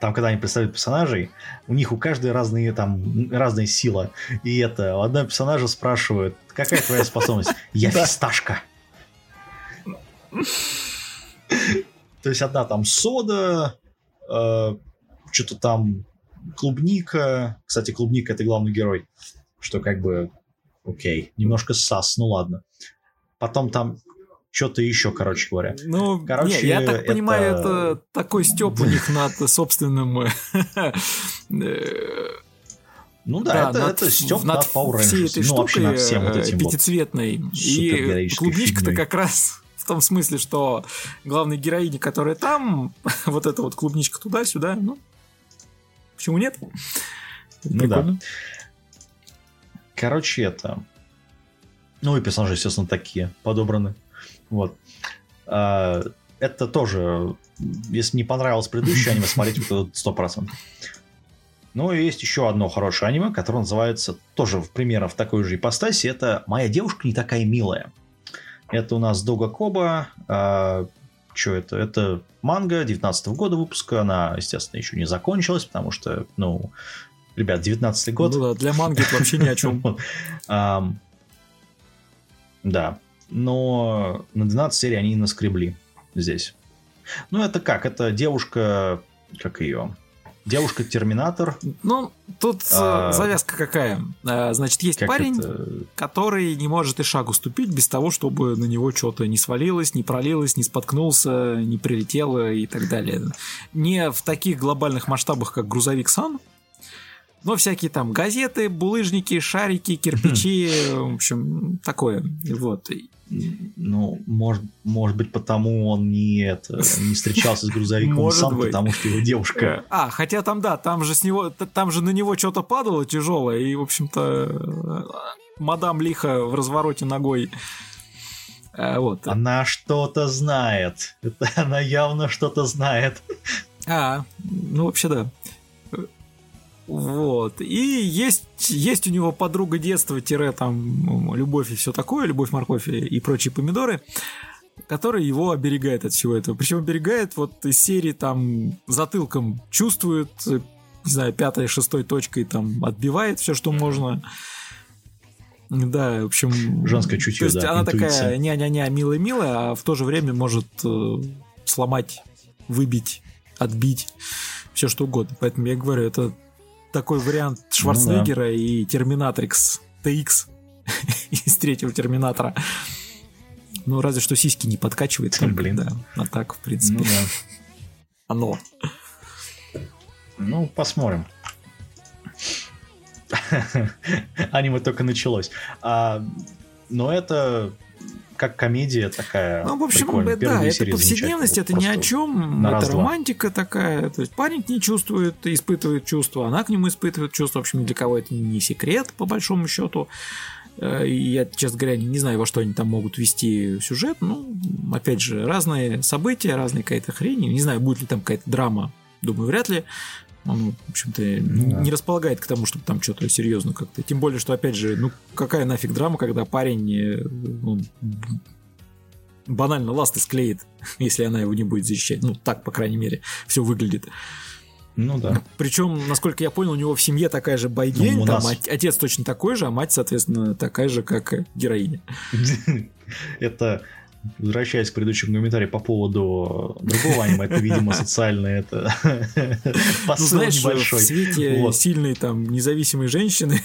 Там, когда они представляют персонажей, у них у каждой разные там разная сила. И это у одного персонажа спрашивают, какая твоя способность? [LAUGHS] Я фисташка. То есть одна там сода, э, что-то там клубника. Кстати, клубника это главный герой. Что как бы окей. Немножко сас, ну ладно. Потом там что-то еще, короче говоря. Ну, Короче, не, я так это- понимаю, это такой степ у них над [LAUGHS] собственным... э, Ну да, это, над- это степ над над Power всей Rangers. этой Ну, вообще над всем вот э, этим вот. пятицветной. И клубничка-то как раз в том смысле, что главной героине, которая там, [LAUGHS] вот эта вот клубничка туда-сюда, ну, почему нет? Ну да. Прикольно. Короче, это... Ну и персонажи, естественно, такие подобраны. Вот. А, это тоже, если не понравилось предыдущее аниме, смотреть вот это 100%. Ну и есть еще одно хорошее аниме, которое называется тоже примерно в такой же ипостаси. Это «Моя девушка не такая милая». Это у нас Дога Коба. Что это? Это манга 19 года выпуска. Она, естественно, еще не закончилась, потому что, ну, ребят, 19 год. Ну да, для манги это вообще ни о чем. [LAUGHS] Да. Но на 12 серий они наскребли здесь. Ну, это как? Это девушка, как ее? Девушка-терминатор. Ну, тут э, а, завязка какая. Э, значит, есть как парень, это... который не может и шагу ступить без того, чтобы на него что-то не свалилось, не пролилось, не споткнулся, не прилетело и так далее. Не в таких глобальных масштабах, как грузовик Сан, но всякие там газеты, булыжники, шарики, кирпичи, в общем, такое. Вот. Ну, может, может быть, потому он не, это, не встречался с грузовиком сам, быть. потому что его девушка. Э, а, хотя там, да, там же с него, там же на него что-то падало тяжелое, и, в общем-то, мадам лихо в развороте ногой. Э, вот. Она что-то знает. Это она явно что-то знает. А, ну вообще да. Вот. И есть, есть у него подруга детства, тире там любовь и все такое, любовь, морковь и прочие помидоры, которая его оберегает от всего этого. Причем оберегает вот из серии там затылком чувствует, не знаю, пятой, шестой точкой там отбивает все, что можно. Да, в общем... Женское чутье, То есть да, она интуиция. такая ня-ня-ня, милая-милая, а в то же время может э, сломать, выбить, отбить, все что угодно. Поэтому я говорю, это такой вариант Шварценеггера ну, да. и Терминатрикс TX [LAUGHS] из третьего Терминатора. Ну, разве что сиськи не подкачивает. Только, Блин. Да. А так, в принципе. Ну, да. [LAUGHS] Оно. Ну, посмотрим. [LAUGHS] Аниме только началось. А, но это как комедия такая. Ну, в общем, да, это повседневность, это ни о чем, это романтика такая. То есть парень не чувствует, испытывает чувства, она к нему испытывает чувства. В общем, для кого это не секрет, по большому счету. Э, я, честно говоря, не знаю, во что они там могут вести сюжет. Ну, опять же, разные события, разные какая-то хрень. Не знаю, будет ли там какая-то драма. Думаю, вряд ли он, в общем-то, ну, не располагает к тому, чтобы там что-то серьезно как-то. Тем более, что, опять же, ну какая нафиг драма, когда парень э, он, банально ласты склеит, [LAUGHS] если она его не будет защищать. Ну, так, по крайней мере, все выглядит. Ну да. Причем, насколько я понял, у него в семье такая же байгень, ну, там нас... отец точно такой же, а мать, соответственно, такая же, как героиня. [LAUGHS] Это возвращаясь к предыдущему комментарию по поводу другого аниме, это, видимо, социальное, это [LAUGHS] посыл ну, знаешь, небольшой. в свете вот. сильной там независимой женщины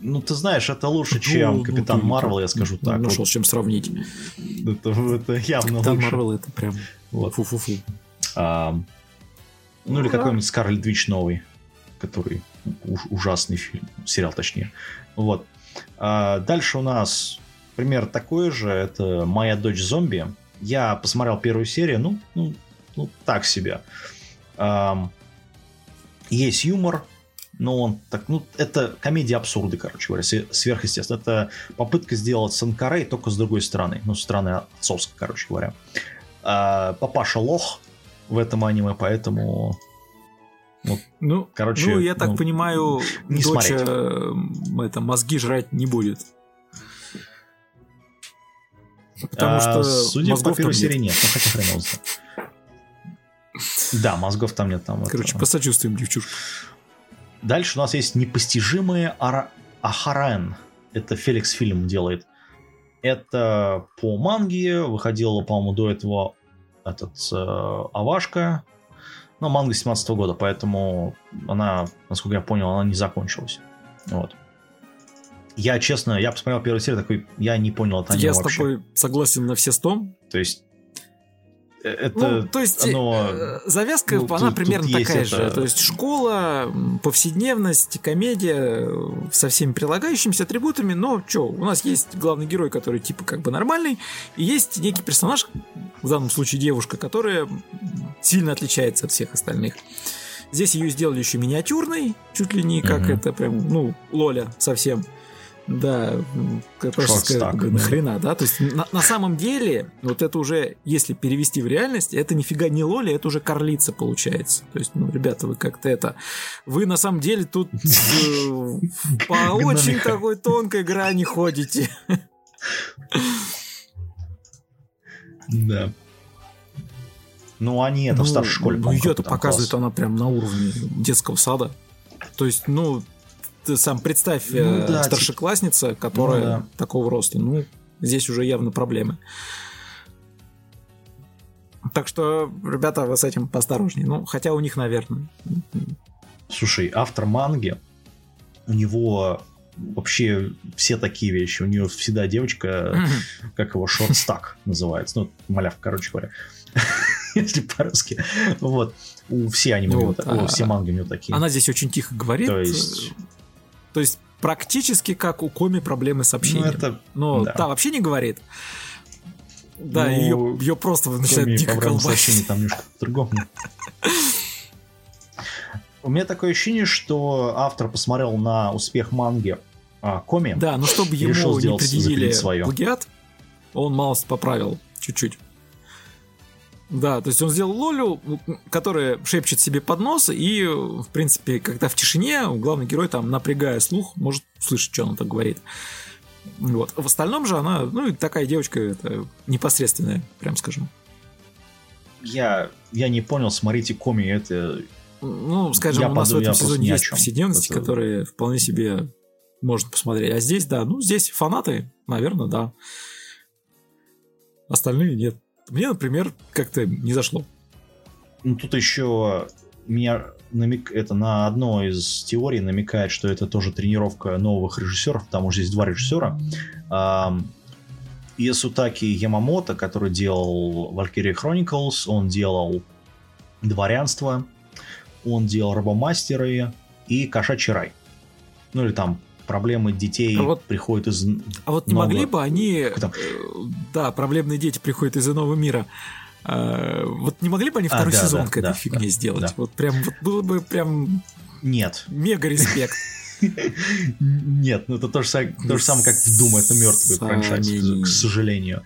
ну, ты знаешь, это лучше, ну, чем ну, Капитан ну, Марвел, я скажу так. Нашел вот. с чем сравнить. Это, это явно Капитан лучше. Марвел это прям вот. фу-фу-фу. А, ну, или какой-нибудь Скарлетт Вич новый, который ужасный фильм, сериал точнее. Вот. А, дальше у нас пример такой же, это «Моя дочь зомби». Я посмотрел первую серию, ну, ну, ну так себе. Эм, есть юмор, но он так, ну, это комедия абсурды, короче говоря, сверхъестественно. Это попытка сделать Санкарей только с другой стороны, ну, с стороны отцовской, короче говоря. А, папаша лох в этом аниме, поэтому вот, ну, короче, ну, я так ну, понимаю, не дочь смотреть. Э, это мозги жрать не будет. Потому а, что судя по первой серии нет, ну хотя хрен его Да, мозгов там нет. Там Короче, это... посочувствуем девчушку. Дальше у нас есть непостижимые Ара... Ахарен. Это Феликс фильм делает. Это по манге. Выходила, по-моему, до этого этот э, Авашка. Но манга 17 -го года, поэтому она, насколько я понял, она не закончилась. Вот. Я, честно, я посмотрел первую серию, такой, я не понял это Я с тобой согласен на все сто. То есть, э, это, ну, то есть оно, э, завязка ну, она тут, примерно тут такая же. Это... То есть школа, повседневность, комедия со всеми прилагающимися атрибутами. Но что, у нас есть главный герой, который типа как бы нормальный, и есть некий персонаж, в данном случае девушка, которая сильно отличается от всех остальных. Здесь ее сделали еще миниатюрной, чуть ли не как mm-hmm. это прям, ну, Лоля совсем. Да, просто сказать, нахрена, да? То есть на, на самом деле, вот это уже, если перевести в реальность, это нифига не Лоли, это уже Карлица получается. То есть, ну, ребята, вы как-то это... Вы на самом деле тут э, по [LAUGHS] очень такой тонкой грани ходите. Да. Ну, они это ну, в старшей школе. Ну, ее-то показывает она прям на уровне детского сада. То есть, ну, ты сам представь, ну, э, да, старшеклассница, типа... которая ну, да. такого роста. Ну, здесь уже явно проблемы. Так что, ребята, вы с этим поосторожнее. Ну, хотя у них, наверное. Слушай, автор манги, у него вообще все такие вещи. У нее всегда девочка, как его, шорт-стак называется. Ну, малявка, короче говоря. [LAUGHS] Если по-русски. Вот. У все аниме, вот, а... все манги у нее такие. Она здесь очень тихо говорит. То есть... То есть практически как у Коми проблемы с общением. Ну, это... Но да. та вообще не говорит. Да, ну, ее, ее просто начинает дико колбасить. там немножко по-другому. У меня такое ощущение, что автор посмотрел на успех манги а, Коми. Да, но чтобы ему не предъявили плагиат, он малость поправил чуть-чуть. Да, то есть он сделал Лолю, которая шепчет себе под нос, и, в принципе, когда в тишине, главный герой, там, напрягая слух, может слышать, что она так говорит. Вот. В остальном же она, ну, такая девочка это, непосредственная, прям скажем. Я, я не понял, смотрите, коми это... Ну, скажем, я у нас подумал, в этом сезоне есть повседневности, это... которые вполне себе можно посмотреть. А здесь, да, ну, здесь фанаты, наверное, да. Остальные нет. Мне, например, как-то не зашло. Ну, тут еще меня намек... это на одно из теорий намекает, что это тоже тренировка новых режиссеров, потому что здесь два режиссера. Иесутаки Ямамото, который делал Valkyrie Chronicles, он делал Дворянство, он делал Рабомастеры и Кошачий рай. Ну или там проблемы детей а вот, приходят из А вот не нового... могли бы они... Там... Э, да, проблемные дети приходят из иного мира. А, вот не могли бы они а, второй а, да, сезон да, к этой да, фигне да, сделать? Да. Вот прям вот было бы прям... Нет. Мега респект. [LAUGHS] Нет, ну это то же, самое, то же самое, как в Doom, это мертвый франчайз, к сожалению.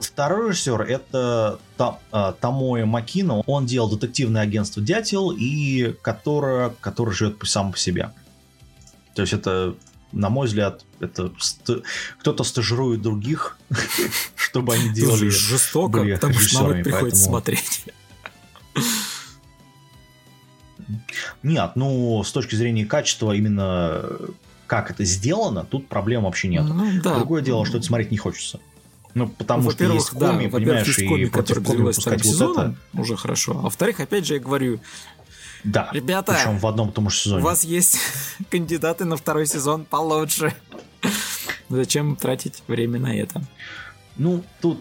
Второй режиссер это Тамоэ Макино. Он делал детективное агентство Дятел, и которое, которое живет сам по себе. То есть это, на мой взгляд, это ст... кто-то стажирует других, [LAUGHS] чтобы они делали... Жестоко, потому что нам приходится смотреть. Нет, ну, с точки зрения качества, именно как это сделано, тут проблем вообще нет. Ну, да. Другое дело, что это смотреть не хочется. Ну, потому что есть коми, да, понимаешь, и против коми пускать вот это... Уже хорошо. А во-вторых, опять же, я говорю, да. Ребята, причем в одном и том же сезоне. У вас есть [LAUGHS] кандидаты на второй сезон получше. Зачем тратить время на это? Ну, тут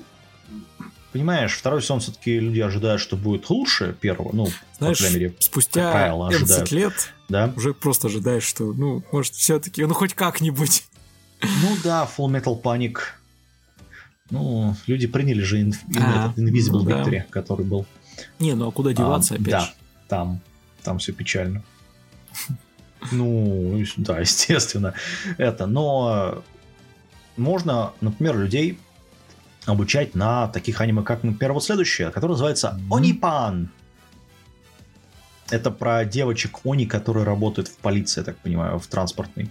понимаешь, второй сезон все-таки люди ожидают, что будет лучше первого, ну, Знаешь, по крайней мере, спустя правило, 11 лет да? уже просто ожидаешь, что, ну, может, все-таки, ну, хоть как-нибудь. Ну да, Full Metal Panic. Ну, люди приняли же ин- а, этот Invisible ну, Victory, да. который был. Не, ну а куда деваться а, опять Да, там там все печально. Ну, да, естественно, это. Но можно, например, людей обучать на таких аниме, как, например, вот следующее, которое называется Онипан. Это про девочек Они, которые работают в полиции, я так понимаю, в транспортной.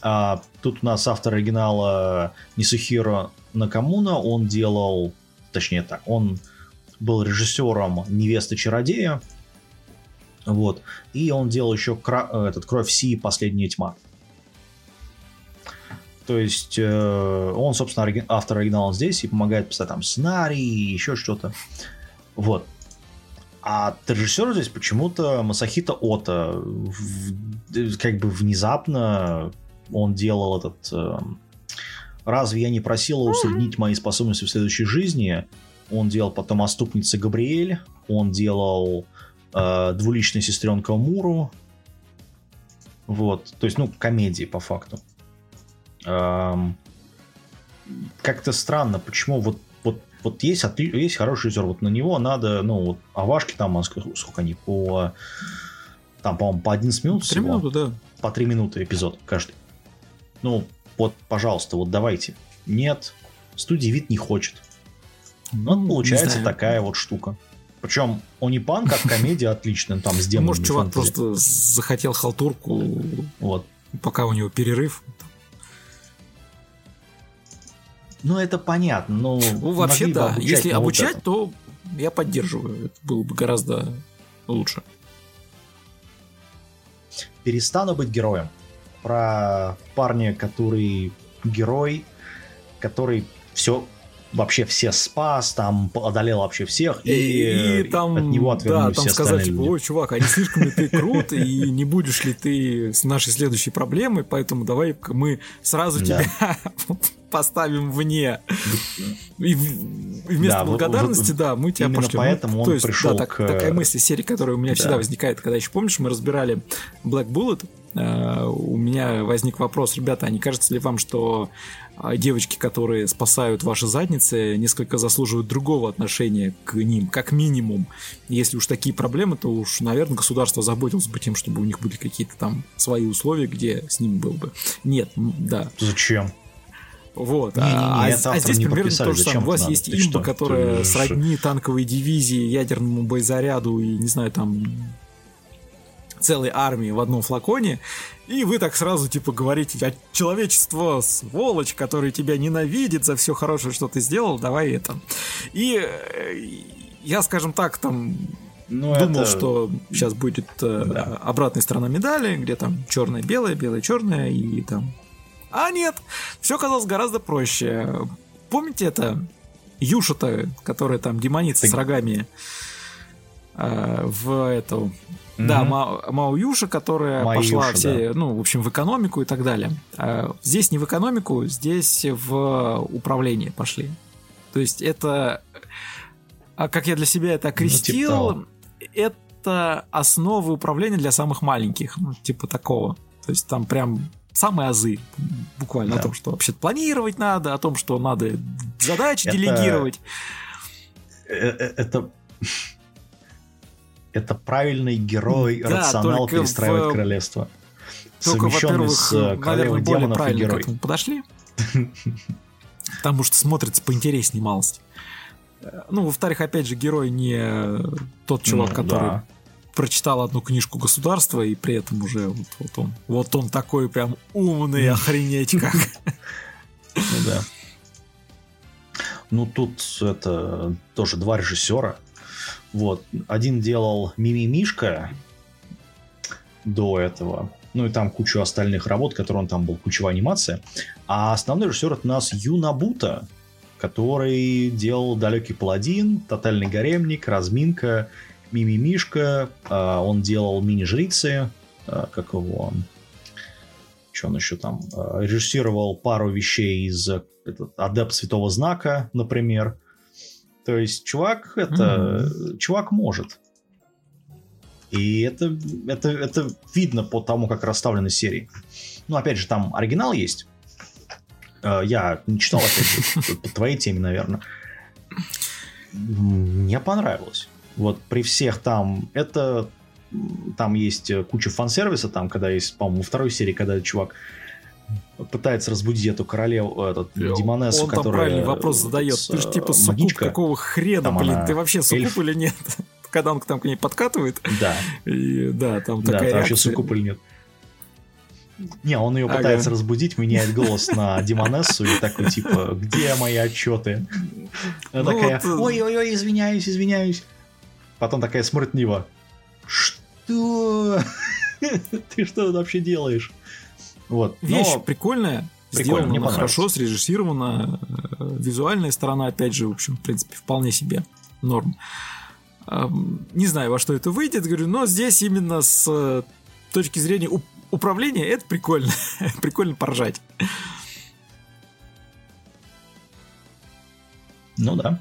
А тут у нас автор оригинала Нисухиро Накамуна, он делал, точнее так, он был режиссером «Невесты чародея». Вот. И он делал еще кра- э, этот «Кровь Си. Последняя тьма». То есть э, он, собственно, ори- автор оригинала здесь и помогает писать там сценарий и еще что-то. Вот. А режиссер здесь почему-то Масахита Ота. В, как бы внезапно он делал этот... Э, Разве я не просила усреднить мои способности в следующей жизни? Он делал потом «Оступница Габриэль», он делал э, «Двуличная сестренка Муру». Вот, то есть, ну, комедии по факту. Эм, как-то странно, почему вот, вот, вот есть, есть хороший режиссер, вот на него надо, ну, вот, а Вашки там, сколько они, по, там, по-моему, по 11 минут Три минуты, да. по три минуты эпизод каждый. Ну, вот, пожалуйста, вот давайте. Нет, студия вид не хочет. Ну, вот получается такая вот штука. Причем Онипан как комедия отличная, там с демонами. Может, чувак фэнтези. просто захотел халтурку, вот. пока у него перерыв. Ну, это понятно, но... Ну, вообще, да. Если обучать, вот то я поддерживаю. Это было бы гораздо лучше. Перестану быть героем. Про парня, который герой, который все вообще все спас, там одолел вообще всех, и, и, и там, от него отвернулись да, там все сказать, типа, ой, чувак, а не слишком ли ты крут, и не будешь ли ты с нашей следующей проблемой, поэтому давай мы сразу тебя [LAUGHS] поставим вне. И, вместо да, благодарности, да, мы тебя пошлем. поэтому он То есть, пришел да, к... такая мысль серии, которая у меня всегда возникает, когда еще помнишь, мы разбирали Black Bullet, э, у меня возник вопрос, ребята, а не кажется ли вам, что девочки, которые спасают ваши задницы, несколько заслуживают другого отношения к ним, как минимум. Если уж такие проблемы, то уж, наверное, государство заботилось бы тем, чтобы у них были какие-то там свои условия, где с ним был бы. Нет, да. Зачем? Вот. Не, не, не, а, а здесь примерно то же самое. У вас есть имба, которая Ты сродни танковой дивизии, ядерному боезаряду и, не знаю, там целой армии в одном флаконе, и вы так сразу, типа, говорите, а человечество, сволочь, который тебя ненавидит за все хорошее, что ты сделал, давай это. И э, я, скажем так, там ну, думал, это... что сейчас будет э, да. обратная сторона медали, где там черное-белое, белое-черное, и там... А нет, все казалось гораздо проще. Помните это? Юша-то, которая там демоница Ты... с рогами э, в эту Mm-hmm. Да, Ма- Мао Юша, которая Маюша, пошла все, да. ну, в общем, в экономику и так далее. А здесь не в экономику, здесь в управление пошли. То есть это, а как я для себя это окрестил, ну, типа это основы управления для самых маленьких, ну, типа такого. То есть там прям самые азы буквально да. о том, что вообще планировать надо, о том, что надо задачи это... делегировать. Э, э, это это правильный герой, да, рационал перестраивает в... королевство. Только, во-первых, с э, наверное, более правильно герой. к этому подошли. [LAUGHS] Потому что смотрится поинтереснее малость. Ну, во-вторых, опять же, герой не тот чувак, ну, который да. прочитал одну книжку государства, и при этом уже вот, вот он вот он такой прям умный, [LAUGHS] охренеть как. Ну да. Ну, тут это тоже два режиссера. Вот. Один делал Мимимишка до этого. Ну и там кучу остальных работ, которые он там был, кучевая анимация. А основной режиссер от нас Юнабута, который делал «Далекий паладин», «Тотальный гаремник», «Разминка», «Мимимишка». А, он делал «Мини-жрицы», а, как его... Что он еще там? А, режиссировал пару вещей из «Адепт Святого Знака», например. То есть чувак это mm-hmm. чувак может. И это, это, это видно по тому, как расставлены серии. Ну, опять же, там оригинал есть. Э, я не читал, опять же, [LAUGHS] по твоей теме, наверное. Мне понравилось. Вот при всех там это там есть куча фан-сервиса, там, когда есть, по-моему, во второй серии, когда чувак пытается разбудить эту королеву, этот демонессу, Он которая... правильный вопрос задает. Ты же типа суккуб, магичка. какого хрена, там блин, она... ты вообще суккуб эльф... или нет? [LAUGHS] Когда он там к ней подкатывает. Да. И, да, там да, такая там вообще суккуб или нет. Не, он ее пытается ага. разбудить, меняет голос на Демонессу и такой, типа, где мои отчеты? Она ну такая, ой-ой-ой, извиняюсь, извиняюсь. Потом такая смотрит него. Что? [LAUGHS] Ты что вообще делаешь? Вот. Вещь Но... прикольная, Прикольно, сделана хорошо, срежиссирована. Э, визуальная сторона, опять же, в общем, в принципе, вполне себе норм. Не знаю, во что это выйдет, говорю, но здесь именно с э, точки зрения управления это прикольно. [LAUGHS] прикольно поржать. Ну да.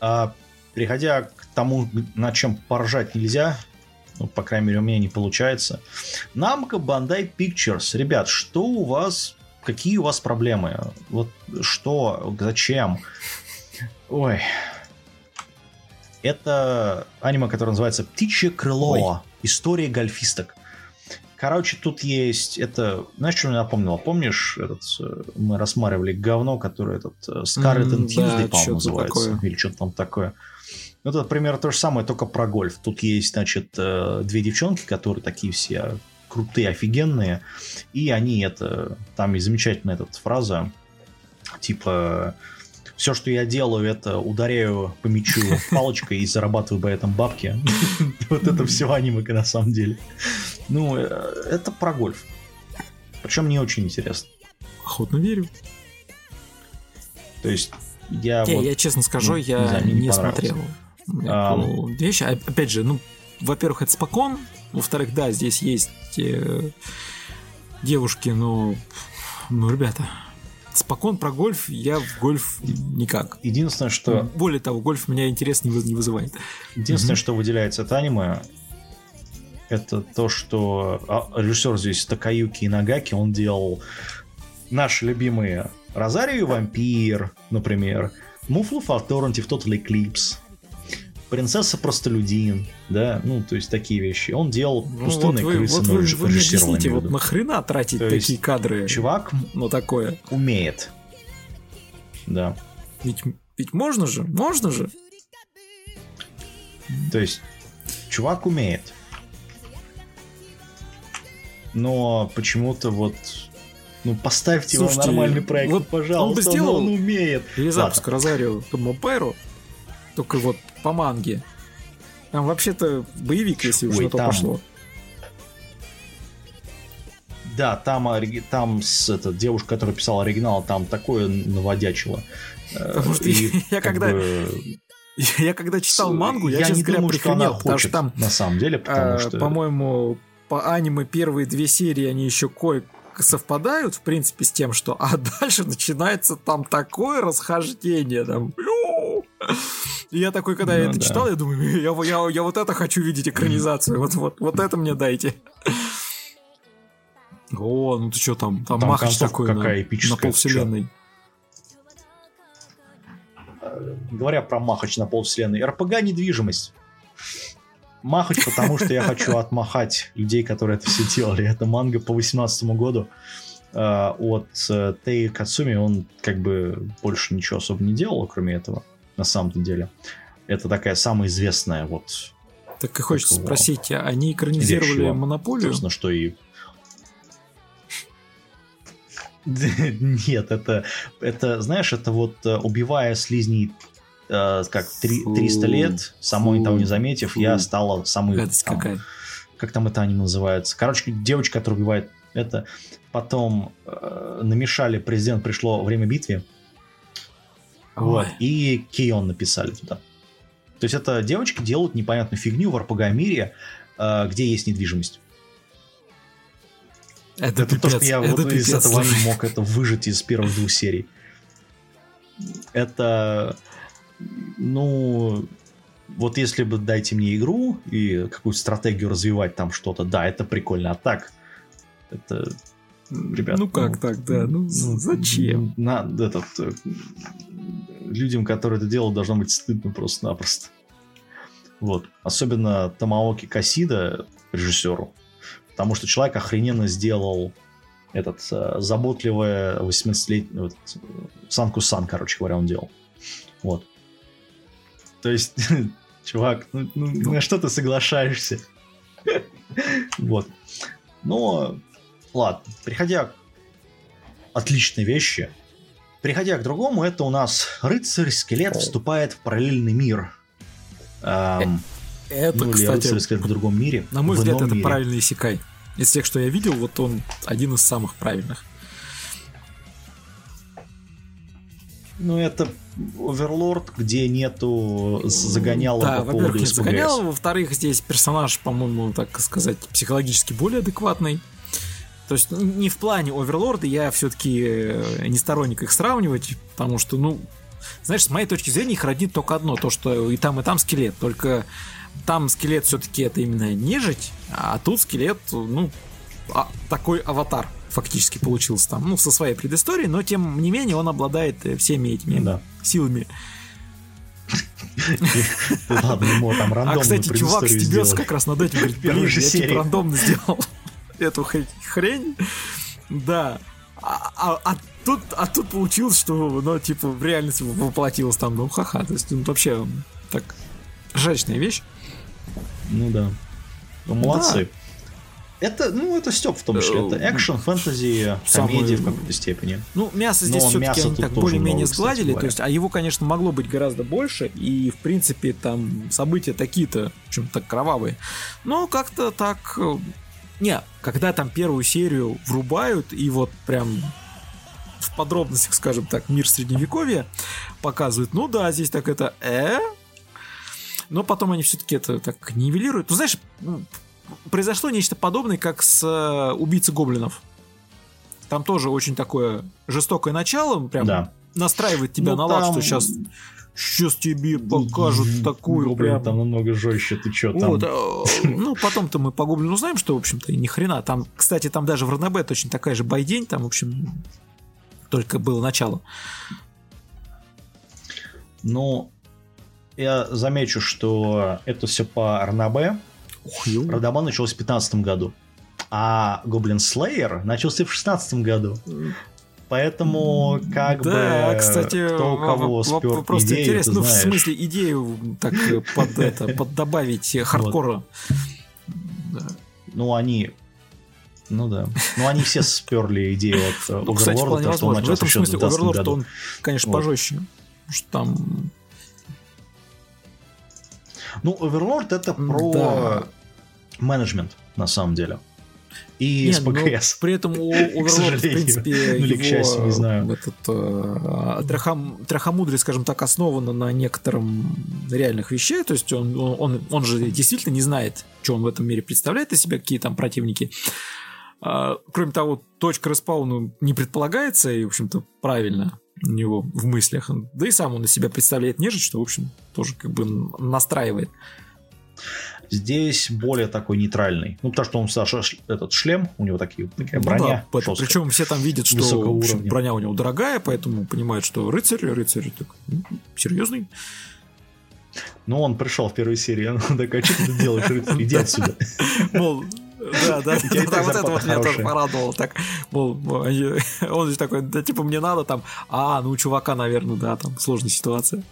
А, переходя к тому, на чем поржать нельзя, ну, по крайней мере, у меня не получается. Намка Bandai Pictures. Ребят, что у вас... Какие у вас проблемы? Вот что? Зачем? Ой. Это аниме, которое называется «Птичье крыло. Ой. История гольфисток». Короче, тут есть это... Знаешь, что мне напомнило? Помнишь, этот, э, мы рассматривали говно, которое этот Scarlet and Tuesday, да, по-моему, называется? Такое. Или что-то там такое. Ну, это примерно то же самое, только про гольф. Тут есть, значит, э, две девчонки, которые такие все крутые, офигенные. И они это... Там есть замечательная эта фраза, типа все, что я делаю, это ударяю по мячу палочкой и зарабатываю по этом бабки. [LAUGHS] Вот это все аниме на самом деле. Ну, э, это про гольф. Причем не очень интересно. Охотно верю. То есть, я вот... Я честно скажу, ну, я не смотрел эту вещь. А, опять же, ну, во-первых, это спокон. Во-вторых, да, здесь есть э, девушки, но... Ну, ребята, спокон про гольф, я в гольф никак. Единственное, что... Более того, гольф меня интерес не, не вызывает. Единственное, mm-hmm. что выделяется от аниме, это то, что а, режиссер здесь Такаюки Нагаки, он делал наши любимые Розарию Вампир, например, Муфлу Alternative Total Eclipse, Принцесса Простолюдин, да, ну, то есть такие вещи. Он делал ну, пустынные вот вы, крысы, вот вы, вы объясните, вот нахрена тратить то такие кадры? Чувак ну, такое. умеет. Да. Ведь, ведь можно же, можно же. То есть, чувак умеет. Но почему-то вот ну, поставьте Слушайте, его нормальный проект, вот пожалуйста, он, бы сделал он, умеет. Перезапуск Розарио Томопайру, только вот по манге. Там вообще-то боевик, если уж на то там... пошло. Да, там, там с, эта девушка, которая писала оригинал, там такое наводячило. Э, потому что и, я когда... Бы... [LAUGHS] Я когда читал мангу, я, я не думаю, что потому что там, на самом деле, потому э, что... По-моему, по аниме первые две серии, они еще кое совпадают, в принципе, с тем, что... А [LAUGHS] дальше начинается там такое расхождение, там... И я такой, когда ну, я это да. читал, я думаю, [LAUGHS] я, я, я вот это хочу видеть экранизацию, вот, вот, вот это мне дайте. О, ну ты что там, там, там Махач такой какая на, эпическая, на полвселенной. Говоря про Махач на полвселенной, РПГ недвижимость. Махач, потому что я хочу отмахать людей, которые это все делали. Это манга по 18 году э, от э, Тей Кацуми. Он как бы больше ничего особо не делал, кроме этого на самом-то деле. Это такая самая известная вот... Так и хочется такого... спросить, а они экранизировали вещего, монополию? Собственно, что и... Нет, это, это, знаешь, это вот э, убивая слизней э, как 3, 300 лет, самой того не заметив, фу. я стала самой... Там, какая. Как там это они называются? Короче, девочка, которая убивает это. Потом э, намешали, президент пришло время битвы, вот. И Кейон написали туда. То есть это девочки делают непонятную фигню в RPG-мире, э, где есть недвижимость. Это, это пипец, то, что я это вот пипец. из этого не мог это выжить из первых двух серий. Это, ну, вот если бы дайте мне игру и какую-то стратегию развивать там что-то, да, это прикольно. А так, это ребят. Ну как ну, так, да? Ну, ну зачем? На этот э, людям, которые это делают, должно быть стыдно просто-напросто. Вот. Особенно Тамаоки Касида, режиссеру. Потому что человек охрененно сделал этот э, заботливый 18-летний вот, Санку-сан, короче говоря, он делал. Вот. То есть, [LAUGHS] чувак, ну, ну, на что ты соглашаешься? [LAUGHS] вот. Но Ладно, приходя к отличной вещи, приходя к другому, это у нас рыцарь-скелет вступает в параллельный мир. Эм, это, ну, кстати, рыцарь-скелет в другом мире. На мой взгляд, это мире. правильный Исекай. Из тех, что я видел, вот он один из самых правильных. Ну, это Оверлорд, где нету загоняла да, по поводу нет загоняла, во-вторых, здесь персонаж, по-моему, так сказать, психологически более адекватный. То есть ну, не в плане Оверлорда, я все-таки э, не сторонник их сравнивать, потому что, ну, знаешь, с моей точки зрения их роднит только одно, то, что и там, и там скелет, только там скелет все-таки это именно нежить, а тут скелет, ну, а, такой аватар фактически получился там, ну, со своей предысторией, но тем не менее он обладает э, всеми этими да. силами. Ладно, ему там А, кстати, чувак стебется как раз над этим, говорит, блин, я типа рандомно сделал. Эту хрень. Да. А, а, а тут, а тут получилось, что, ну, типа, в реальности воплотилось там, ну, ха-ха. То есть, ну, вообще, так, жачная вещь. Ну да. Ну, молодцы. Да. Это, ну, это Степ в том числе. Это экшен, фэнтези, комедия в какой-то степени. Ну, мясо здесь все-таки они так более-менее сгладили. То есть, а его, конечно, могло быть гораздо больше. И, в принципе, там события такие-то, в общем так кровавые. Но как-то так... Не, когда там первую серию врубают, и вот прям в подробностях, скажем так, мир средневековья показывают, ну да, здесь так это э, но потом они все-таки это так нивелируют. Ну, знаешь, произошло нечто подобное, как с э, убийцей гоблинов. Там тоже очень такое жестокое начало, прям да. настраивает тебя ну, на лад, там... что сейчас сейчас тебе покажут такую Гоблин прям... там намного жестче, ты чё там? Вот, э, ну, потом-то мы по Гоблину знаем, что, в общем-то, ни хрена. Там, кстати, там даже в Ранабе точно такая же байдень, там, в общем, только было начало. Ну, я замечу, что это все по Ранабе, Радамон начался в 2015 году. А Гоблин Slayer начался в 2016 году. Поэтому, как да, бы, кстати, кто у кого спер просто идею, интересно, ну, в смысле, идею так под [LAUGHS] это, под добавить хардкора. Ну, они ну да. Ну, они все сперли идею от э, ну, кстати, Overlord, что он начался В этом смысле, Overlord, он, конечно, вот. пожестче. Что там... Ну, Overlord это про да менеджмент, на самом деле. И Нет, с ПКС. При этом у [LAUGHS] Overlord, в принципе, ну, его, к счастью, не знаю. Этот, э, трахам, трахомудрие, скажем так, основано на некотором реальных вещах. То есть он, он, он же действительно не знает, что он в этом мире представляет из себя, какие там противники. А, кроме того, точка респауна не предполагается, и, в общем-то, правильно у него в мыслях. Да и сам он из себя представляет нежить, что, в общем, тоже как бы настраивает. Здесь более такой нейтральный. Ну, потому что он Саша этот шлем, у него такие, такая броня. Ну, да, причем все там видят, что общем, броня у него дорогая, поэтому понимают, что рыцарь, рыцарь так, ну, серьезный. Ну, он пришел в первой серии, он [LAUGHS] такой, а что ты делаешь, рыцарь, иди [LAUGHS] отсюда. [LAUGHS] Мол, да, да, да, вот это вот меня тоже порадовало. Так, мол, он же такой, да, типа, мне надо там, а, ну, у чувака, наверное, да, там сложная ситуация.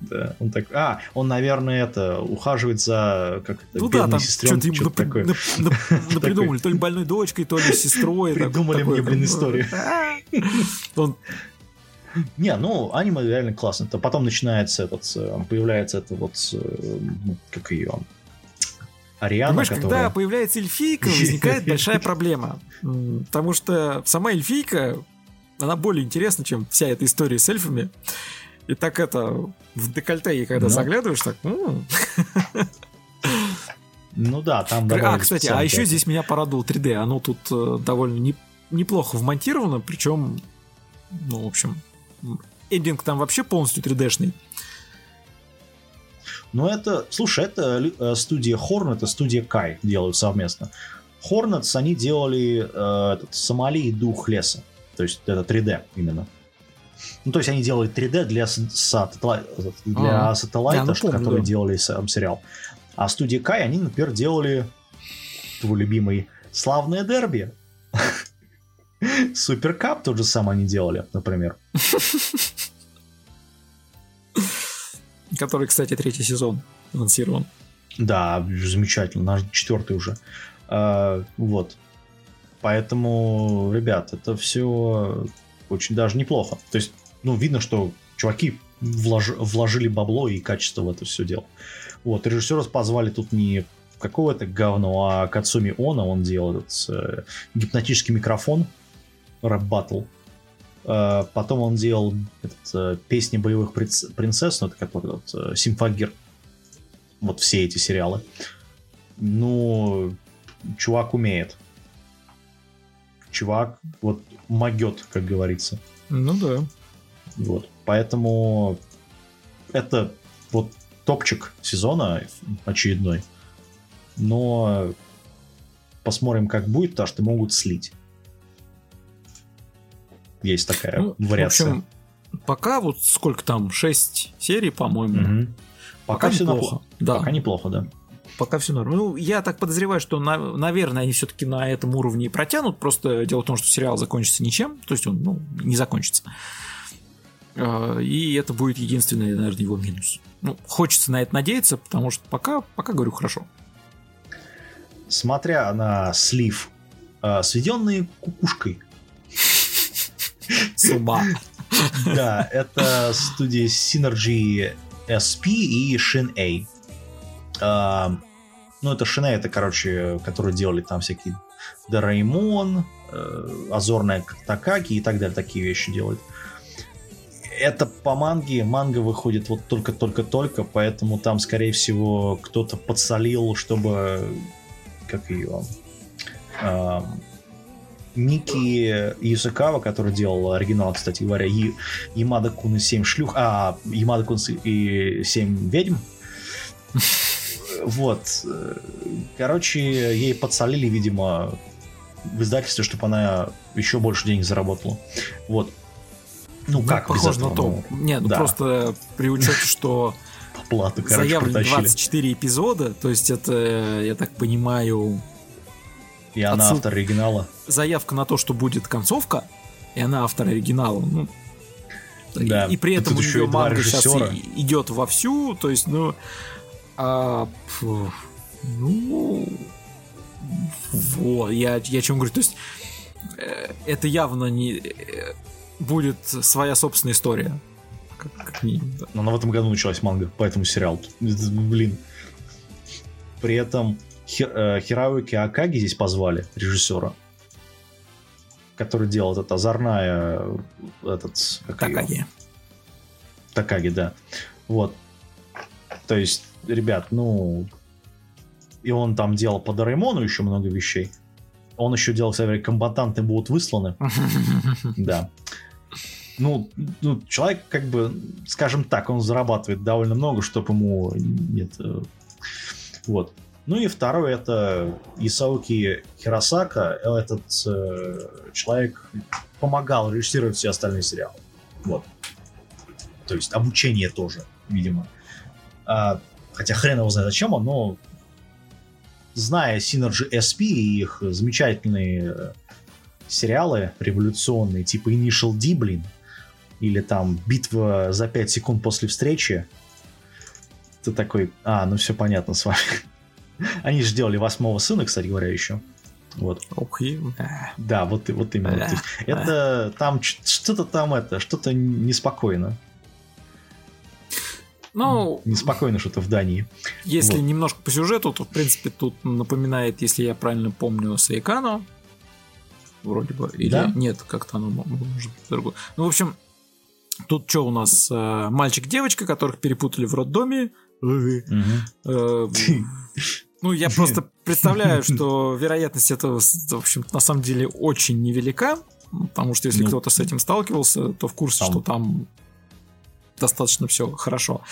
Да, он так, а, он, наверное, это ухаживает за как это, ну да, там что-то ему такое. [LAUGHS] напридумали, то ли больной дочкой, то ли сестрой. Придумали мне, блин, историю. [LAUGHS] Не, ну, аниме реально классно. То потом начинается этот, э, появляется это вот, э, ну, как ее, Ариана, Понимаешь, которая... когда появляется эльфийка, возникает большая проблема. Потому что сама эльфийка, она более интересна, чем вся эта история с эльфами. И так это, в декольте, и когда ну. заглядываешь, так... Ну да, там А, кстати, а еще здесь меня порадовал 3D. Оно тут э, довольно не, неплохо вмонтировано, причем, ну, в общем, эндинг там вообще полностью 3D-шный. Ну, это, слушай, это э, студия Hornet, это студия Kai делают совместно. Hornets, они делали э, этот, Сомали и Дух Леса. То есть это 3D именно. Ну, то есть они делали 3D для, сателлай... для а, сателлайта, ну, помню, который да. делали сам сериал. А студия Кай, они, например, делали твой любимый славное дерби. Суперкап тот же самый они делали, например. [LAUGHS] Который, кстати, третий сезон анонсирован. Да, замечательно. Наш четвертый уже. А, вот. Поэтому, ребят, это все очень даже неплохо. То есть, ну, видно, что чуваки влож... вложили бабло и качество в это все дело. Вот, режиссера позвали тут не какого-то говно, а Кацуми Она, он делал этот э, гипнотический микрофон, рэп батл. Э, потом он делал этот, э, песни боевых принцесс, ну, это который вот, э, Симфагир. Вот все эти сериалы. Ну, чувак умеет. Чувак, вот могет, как говорится. Ну да. Вот. Поэтому это вот топчик сезона очередной. Но посмотрим, как будет, потому что могут слить. Есть такая ну, вариация. В общем, пока вот сколько там, 6 серий, по-моему. Угу. Пока, пока все неплохо. Да. Пока неплохо, да. Пока все норм. Ну, я так подозреваю, что, на, наверное, они все-таки на этом уровне и протянут. Просто дело в том, что сериал закончится ничем. То есть он ну, не закончится. А, и это будет единственный, наверное, его минус. Ну, хочется на это надеяться, потому что пока, пока говорю хорошо. Смотря на слив, а, сведенные кукушкой. С ума. Да, это студии Synergy SP и Shin A. Ну, это A, это, короче, которые делали там всякие Дораймон, э, Азорная Такаки и так далее, такие вещи делают. Это по манге, манга выходит вот только-только-только, поэтому там, скорее всего, кто-то подсолил, чтобы, как ее, э, Ники Юсакава, который делал оригинал, кстати говоря, и Ямада Кун и 7 шлюх, а Ямада Кун и 7 ведьм. Вот. Короче, ей подсолили, видимо, в издательстве, чтобы она еще больше денег заработала. Вот. Ну, как Похоже на то. Ну, Нет, ну да. просто при учете, [LAUGHS] что плату, короче, заявлено 24 эпизода, то есть это, я так понимаю, и она Отсыл... автор оригинала. Заявка на то, что будет концовка, и она автор оригинала. Ну, да. и, и при этом у нее манга сейчас идет вовсю, то есть, ну, а, фу, ну, вот, я, я чем говорю, то есть, э, это явно не э, будет своя собственная история. Как, как Но она в этом году началась манга, поэтому сериал. Блин. При этом Хир, Хирауки Акаги здесь позвали, режиссера, который делал этот озорная... Этот, Такаги. Такаги, да. Вот. То есть, ребят, ну... И он там делал по Дораймону еще много вещей. Он еще делал, кстати, комбатанты будут высланы. [LAUGHS] Да. Ну, ну, человек, как бы, скажем так, он зарабатывает довольно много, чтобы ему нет. Э, вот. Ну и второй это Исауки Хиросака. Этот э, человек помогал режиссировать все остальные сериалы. Вот. То есть обучение тоже, видимо. А, хотя хрен его знает зачем он, но зная Synergy SP и их замечательные э, сериалы революционные, типа Initial D, блин, или там Битва за 5 секунд после встречи, ты такой, а, ну все понятно с вами. [LAUGHS] Они же сделали восьмого сына, кстати говоря, еще. Вот. Okay. Да, вот, вот именно. есть, это там что-то там это, что-то неспокойно. Ну, неспокойно что-то в Дании. Если вот. немножко по сюжету, то в принципе тут напоминает, если я правильно помню, Сайкану. Вроде бы. Или да? нет, как-то оно может быть другое. Ну, в общем, тут что у нас? Э, мальчик-девочка, которых перепутали в роддоме. Угу. Ну, я просто [LAUGHS] представляю, что вероятность этого, в общем на самом деле очень невелика, потому что если ну, кто-то с этим сталкивался, то в курсе, там, что там достаточно все хорошо.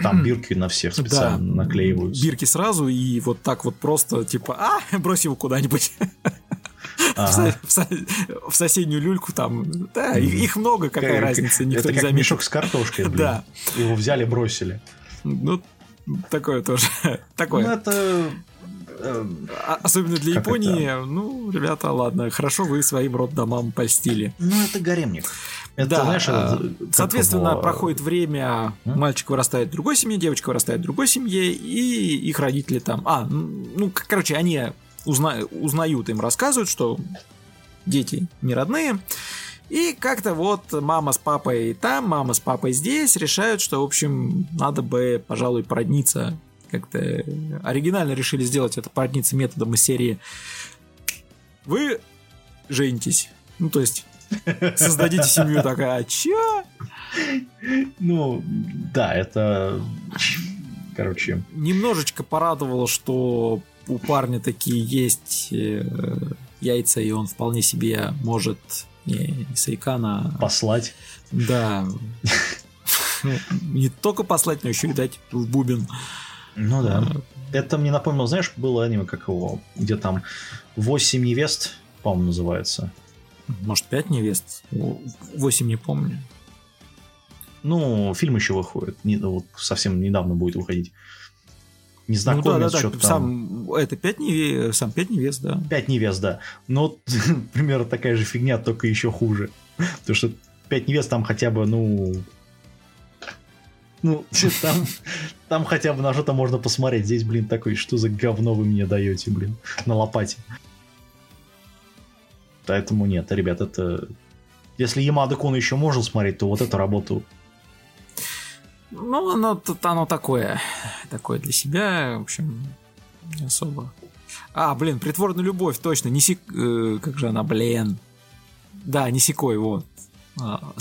Там бирки на всех специально да, наклеиваются. Бирки сразу и вот так вот просто, типа, а, брось его куда-нибудь. Ага. В, соседнюю люльку там. Да, их много, какая как, разница, никто это не заметит. мешок с картошкой, блин. Да. Его взяли, бросили. Ну, Такое тоже. Такое. Ну, это а, Особенно для как Японии, это? ну, ребята, ладно, хорошо вы своим роддомам польстили. Ну, это гаремник. Это, да, знаешь, это, соответственно, его... проходит время, а? мальчик вырастает в другой семье, девочка вырастает в другой семье, и их родители там... А, ну, короче, они узна... узнают, им рассказывают, что дети не родные, и как-то вот мама с папой там, мама с папой здесь решают, что, в общем, надо бы, пожалуй, породниться. Как-то оригинально решили сделать это породниться методом из серии «Вы женитесь». Ну, то есть, создадите семью такая, а чё? Ну, да, это... Короче... Немножечко порадовало, что у парня такие есть э, яйца, и он вполне себе может не, не Сайкана. Послать. Да. Ну, не только послать, но еще и дать в бубен. Ну да. А. Это мне напомнило, знаешь, было аниме, как его, где там 8 невест, по-моему, называется. Может, 5 невест? 8 не помню. Ну, фильм еще выходит. Не, вот совсем недавно будет выходить. незнакомец, ну, да, да, что да. там. Сам, это пять невест, сам пять невест, да. Пять невест, да. Но [LAUGHS] примерно такая же фигня, только еще хуже. Потому что пять невест там хотя бы, ну... Ну, [LAUGHS] там, там хотя бы на что-то можно посмотреть. Здесь, блин, такой, что за говно вы мне даете, блин, на лопате. Поэтому нет, ребят, это... Если Ямада Кун еще можно смотреть, то вот эту работу ну, оно, тут оно такое. Такое для себя, в общем, не особо. А, блин, притворная любовь, точно. Не сик... Э, как же она, блин. Да, не секой, вот. А,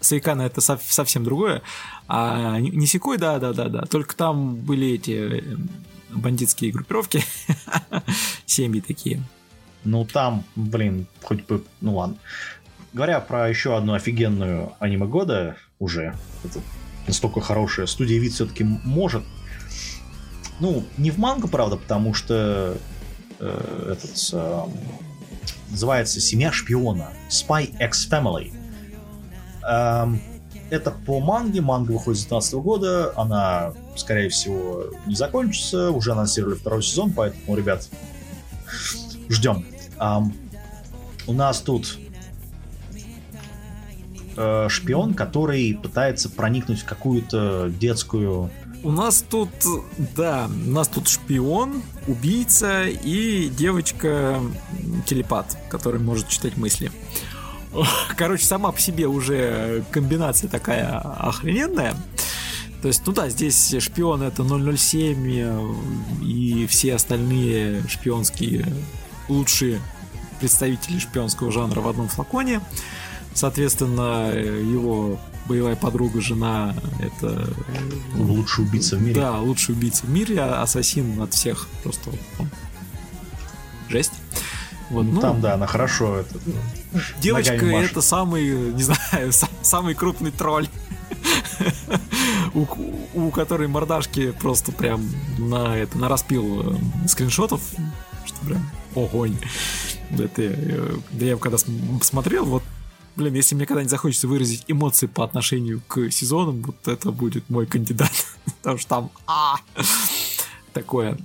Сайкана это совсем другое. А не секой, да, да, да, да. Только там были эти э, бандитские группировки. [LAUGHS] Семьи такие. Ну, там, блин, хоть бы, ну ладно. Говоря про еще одну офигенную аниме года, уже это настолько хорошая студия вид все-таки может. Ну, не в мангу, правда, потому что э, этот э, называется Семья шпиона Spy X Family. Эм, это по манге, манга выходит с 2012 года, она, скорее всего, не закончится, уже анонсировали второй сезон, поэтому, ребят, ждем. Эм, у нас тут э, шпион, который пытается проникнуть в какую-то детскую у нас тут, да, у нас тут шпион, убийца и девочка-телепат, который может читать мысли. [LAUGHS] Короче, сама по себе уже комбинация такая охрененная. То есть, ну да, здесь шпион это 007 и все остальные шпионские лучшие представители шпионского жанра в одном флаконе. Соответственно, его боевая подруга, жена, это... Лучший убийца в мире. Да, лучший убийца в мире, а ассасин от всех. Просто он... жесть. Вот, ну, ну, там, да, она хорошо. Это, девочка это самый, не знаю, [LAUGHS] самый крупный тролль. [LAUGHS] у, у которой мордашки просто прям на это на распил э, скриншотов, что прям огонь. Это, э, да я когда смотрел, вот блин, если мне когда-нибудь захочется выразить эмоции по отношению к сезонам, вот это будет мой кандидат. [LAUGHS] Потому что там а такое.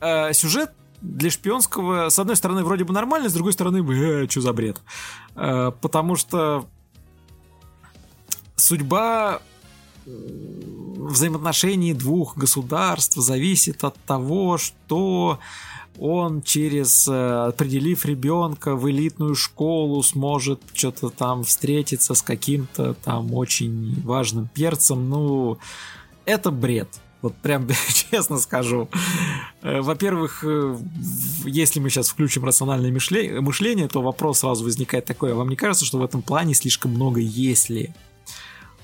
Э, сюжет для шпионского, с одной стороны, вроде бы нормальный, с другой стороны, э, что за бред. Э, потому что судьба взаимоотношений двух государств зависит от того, что он через, э, определив ребенка в элитную школу, сможет что-то там встретиться с каким-то там очень важным перцем. Ну, это бред. Вот прям [LAUGHS] честно скажу. Э, во-первых, э, если мы сейчас включим рациональное мышление, то вопрос сразу возникает такой. А вам не кажется, что в этом плане слишком много «если»?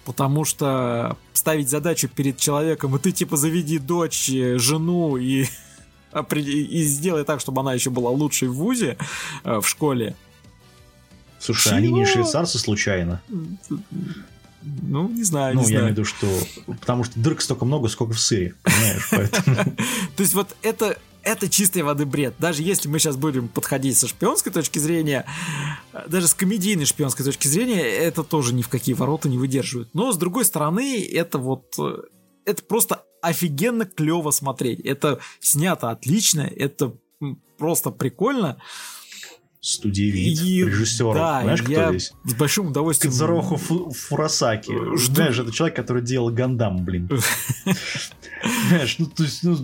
Потому что ставить задачу перед человеком, и ты типа заведи дочь, жену и [LAUGHS] и сделай так, чтобы она еще была лучшей в ВУЗе, э, в школе. Слушай, Чего? они не швейцарцы случайно? Ну, не знаю, ну, не я знаю. имею в виду, что... Потому что дырок столько много, сколько в сыре, понимаешь? [LAUGHS] Поэтому... То есть вот это это чистой воды бред. Даже если мы сейчас будем подходить со шпионской точки зрения, даже с комедийной шпионской точки зрения, это тоже ни в какие ворота не выдерживает. Но с другой стороны, это вот э, это просто офигенно клево смотреть. Это снято отлично, это просто прикольно. Студия вид, и, режиссер. Да, Знаешь, кто я здесь? С большим удовольствием. Кадзароху Фу Фурасаки. Жду... Знаешь, это человек, который делал Гандам, блин. [LAUGHS] Знаешь, ну, то есть, ну,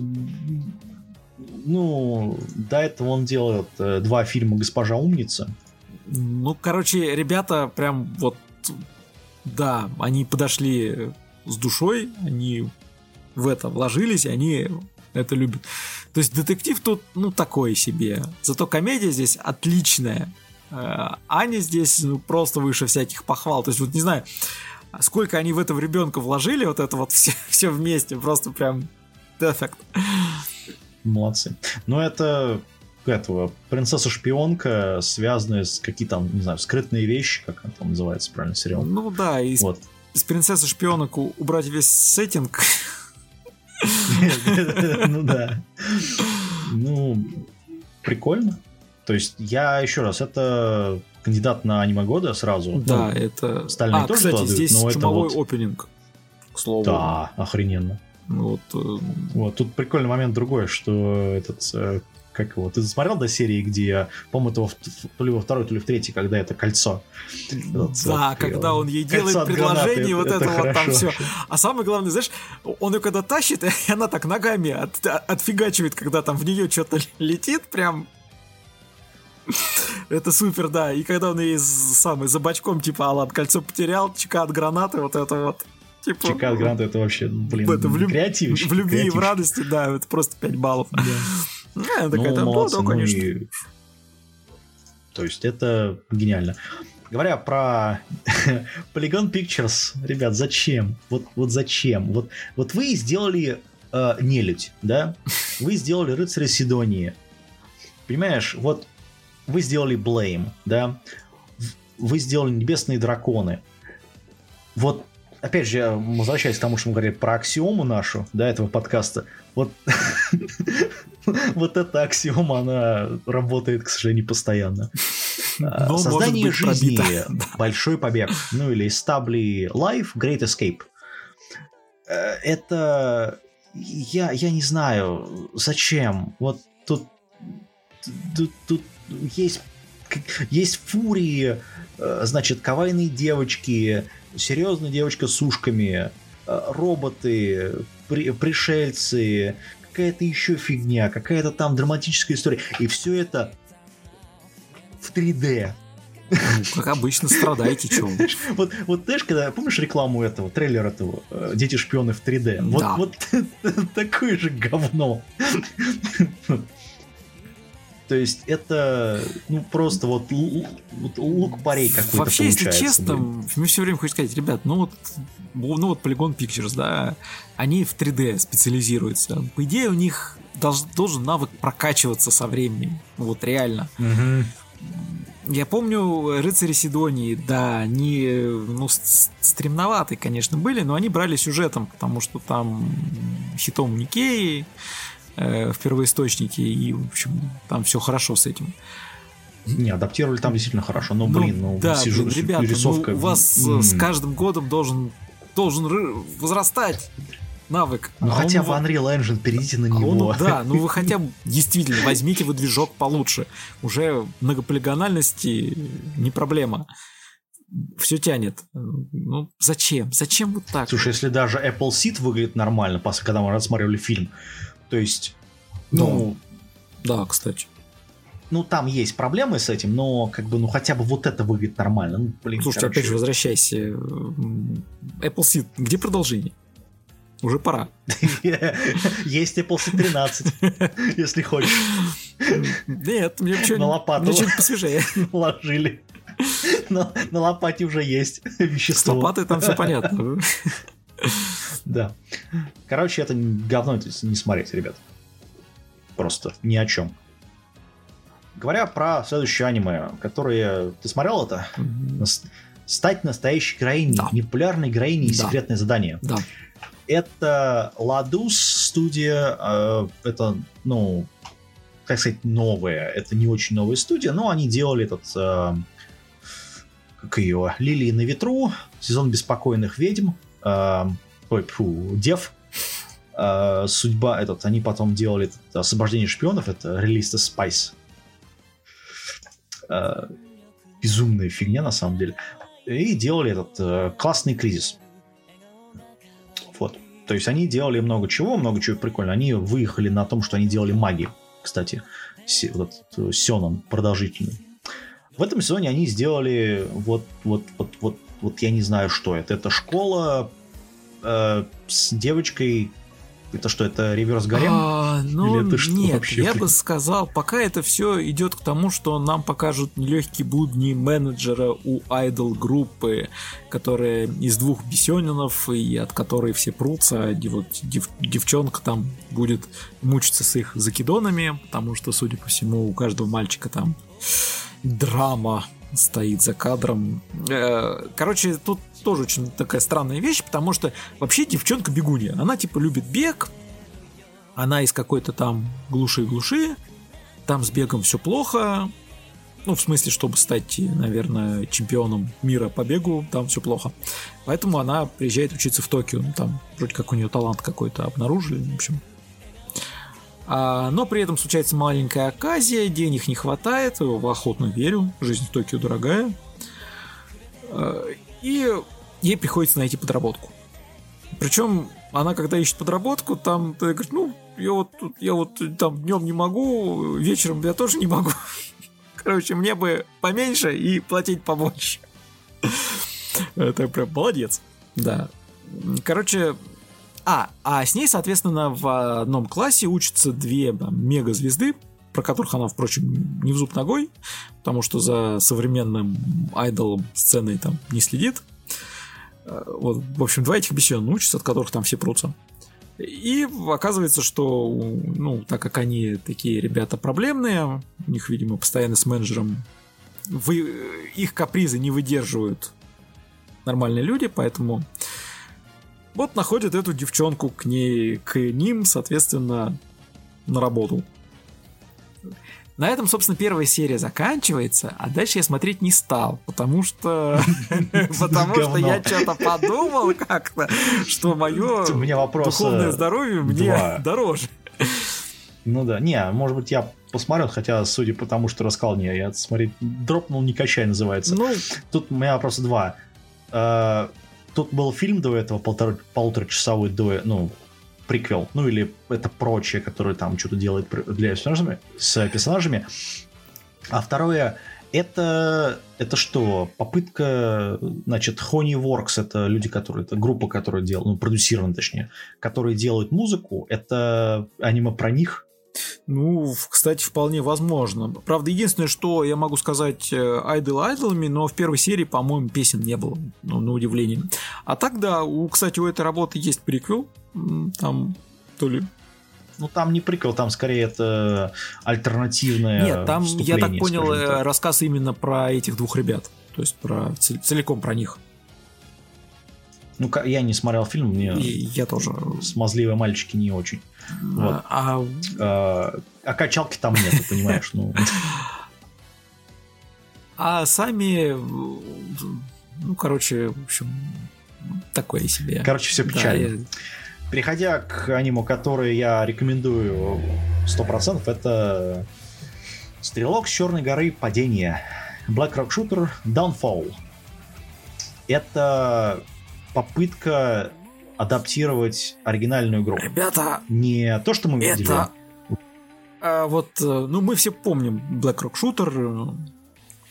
ну, до этого он делает э, два фильма «Госпожа умница». Ну, короче, ребята прям вот, да, они подошли с душой, они в это вложились, и они это любят. То есть детектив тут, ну, такой себе. Зато комедия здесь отличная. Э, Аня здесь ну, просто выше всяких похвал. То есть, вот не знаю, сколько они в этого ребенка вложили, вот это вот все, [LAUGHS] все вместе, просто прям дефект. Молодцы. Но это этого принцесса-шпионка, связанная с какие-то там, не знаю, скрытные вещи, как он там называется, правильно, сериал. Ну да, и вот. с принцессы-шпионок убрать весь сеттинг [LAUGHS] [LAUGHS] Ну да. Ну, прикольно. То есть я еще раз, это кандидат на аниме года сразу. Да, ну, это... Остальные а, тоже кстати, кладут, здесь чумовой вот... опенинг, к слову. Да, охрененно. Вот, э, Вот, тут прикольный момент другой, что этот, э, как его, ты смотрел до серии, где, по-моему, это во то ли во второй, то ли в третьей, когда это кольцо. Этот, да, вот, когда он ей делает предложение, гранаты, вот это это, вот там все. А самое главное, знаешь, он ее когда тащит, [LAUGHS] и она так ногами от- отфигачивает, когда там в нее что-то [LAUGHS] летит, прям. [LAUGHS] Это супер, да. И когда он ей самый за бачком, типа, Алан, кольцо потерял, чека от гранаты, вот это вот. Типа, Чека от гранаты, это вообще, блин, это в, люб- в любви и в радости, да, это просто 5 баллов. Ну, такая, Ну, да, молодцы, да, ну конечно. и- То есть это гениально. Говоря про [LAUGHS] Polygon Pictures, ребят, зачем? Вот, вот зачем? Вот, вот вы сделали э, нелюдь, да? Вы сделали рыцаря Сидонии. Понимаешь, вот вы сделали Blame, да? Вы сделали Небесные Драконы. Вот, опять же, я возвращаюсь к тому, что мы говорили про аксиому нашу, да, этого подкаста. Вот, [LAUGHS] [LAUGHS] вот эта аксиома, она работает, к сожалению, постоянно. А, Но может Создание быть жизни, пробита. большой побег, ну или Stably Life, Great Escape. Э, Это я, я не знаю, зачем. Вот тут, тут, тут есть, есть фурии, э, значит, кавайные девочки, серьезная девочка с ушками, э, роботы, при- пришельцы, какая-то еще фигня, какая-то там драматическая история. И все это в 3D. Ну, как обычно, страдаете, чего. [LAUGHS] Вот, вот знаешь, когда помнишь рекламу этого, трейлер этого э, Дети шпионы в 3D? Вот, Да. вот [LAUGHS] такое же говно. То есть это ну просто вот, вот лук парей какой-то Вообще, если честно, блин. мне все время хочется сказать, ребят, ну вот, ну вот Polygon Pictures, да, они в 3D специализируются. По идее, у них долж- должен навык прокачиваться со временем. Вот реально. Мгм. Я помню, рыцари Сидонии, да, они, ну, стремноватые, конечно, были, но они брали сюжетом, потому что там хитом Никеи э, в первоисточнике, и, в общем, там все хорошо с этим. Не, адаптировали там действительно хорошо, но, Ну, блин, ну, да, сижу- блин, ребята, рисовка, ну, у вас м. с каждым годом должен, должен возрастать навык. Ну, А хотя он во- Unreal Engine перейдите на а он- него. да, ну вы [LAUGHS] хотя бы действительно возьмите вы движок получше. Уже многополигональности не проблема. Все тянет. Ну, зачем? Зачем вот так? Слушай, если даже Apple Seed выглядит нормально, после когда мы рассматривали фильм, то есть, ну, Да, кстати. ну, там есть проблемы с этим, но как бы, ну, хотя бы вот это выглядит нормально. Ну, блин, Слушайте, короче. опять же, возвращайся. М, Apple Seed, где продолжение? Уже пора. [LAUGHS] Есть Apple Seed 13, [LAUGHS] если хочешь. Нет, мне На что-нибудь лопату что-нибудь посвежее. [LAUGHS] наложили. На, на лопате уже есть С вещество. лопатой там все понятно. Да. Короче, это говно это не смотреть, ребят. Просто ни о чем. Говоря про следующее аниме, которое... Ты смотрел это? Стать настоящей героиней, Да. непопулярной героиней и Да. секретное задание. Да. Это Ладус студия, э, это, ну, как сказать, новая, это не очень новая студия, но они делали этот, э, как ее, Лилии на ветру, сезон беспокойных ведьм, э, ой, фу, дев, Э, судьба, этот, они потом делали этот, освобождение шпионов, это релиз The Spice. Э, безумная фигня, на самом деле. И делали этот э, классный кризис. Вот. То есть они делали много чего, много чего прикольно. Они выехали на том, что они делали магию, кстати. Вот этот э, Сёнэн продолжительный. В этом сезоне они сделали вот, вот, вот, вот, вот я не знаю, что это. Это школа э, с девочкой. Это что, это реверс гарем? А, ну, Или это что нет, вообще, я бы сказал, пока это все идет к тому, что нам покажут нелегкие будни менеджера у айдол группы, которая из двух бесенинов и от которой все прутся, а дев- дев- девчонка там будет мучиться с их закидонами, потому что, судя по всему, у каждого мальчика там драма стоит за кадром. Э, Короче, тут тоже очень такая странная вещь, потому что вообще девчонка бегунья. Она типа любит бег, она из какой-то там глуши-глуши, там с бегом все плохо, Ну, в смысле, чтобы стать, наверное, чемпионом мира по бегу, там все плохо. Поэтому она приезжает учиться в Токио. Ну, там вроде как у нее талант какой-то обнаружили, в общем. А, но при этом случается маленькая оказия, денег не хватает, охотно верю, жизнь в Токио дорогая. А, и ей приходится найти подработку. Причем она, когда ищет подработку, там ты говоришь, ну, я вот, я вот там днем не могу, вечером я тоже не могу. [LAUGHS] Короче, мне бы поменьше и платить побольше. [LAUGHS] Это прям молодец. Да. Короче, а, а с ней, соответственно, в одном классе учатся две там, мега-звезды, про которых она, впрочем, не в зуб ногой, потому что за современным айдолом сценой там не следит. Э, вот, в общем, два этих бесен учатся, от которых там все прутся. И оказывается, что, ну, так как они такие ребята проблемные, у них, видимо, постоянно с менеджером вы, их капризы не выдерживают нормальные люди, поэтому вот находят эту девчонку к ней, к ним, соответственно, на работу. На этом, собственно, первая серия заканчивается, а дальше я смотреть не стал, потому что [LAUGHS] потому что я что-то подумал как-то, что мое духовное здоровье мне дороже. Ну да, не, может быть, я посмотрел, хотя, судя по тому, что рассказал, не, я смотреть дропнул, не качай называется. Ну, тут у меня вопроса два. Тут был фильм до этого, полтора, полуторачасовой до, ну, приквел, ну или это прочее, которое там что-то делает для персонажами, с персонажами. А второе, это, это что? Попытка, значит, Honeyworks, это люди, которые, это группа, которая делает, ну, продюсированы точнее, которые делают музыку, это аниме про них? Ну, кстати, вполне возможно. Правда, единственное, что я могу сказать э, айдолами, но в первой серии, по-моему, песен не было, ну, на удивление. А так, да, у, кстати, у этой работы есть приквел, там то ли ну, там не прикол, там скорее это альтернативное Нет, там, я так понял, э, так. рассказ именно про этих двух ребят. То есть про целиком про них. Ну, я не смотрел фильм, мне И я тоже. Смазливые мальчики не очень. Вот. А, а... а качалки там нет, [LAUGHS] понимаешь? Ну. А сами, ну, короче, в общем, такое себе. Короче, все печально. Да, я... Переходя к аниму, которые я рекомендую 100%, это Стрелок с Черной горы Падение. Black Rock Shooter Downfall. Это попытка адаптировать оригинальную игру. Ребята, не то, что мы видели. Это а, вот, э, ну мы все помним Black Rock Shooter,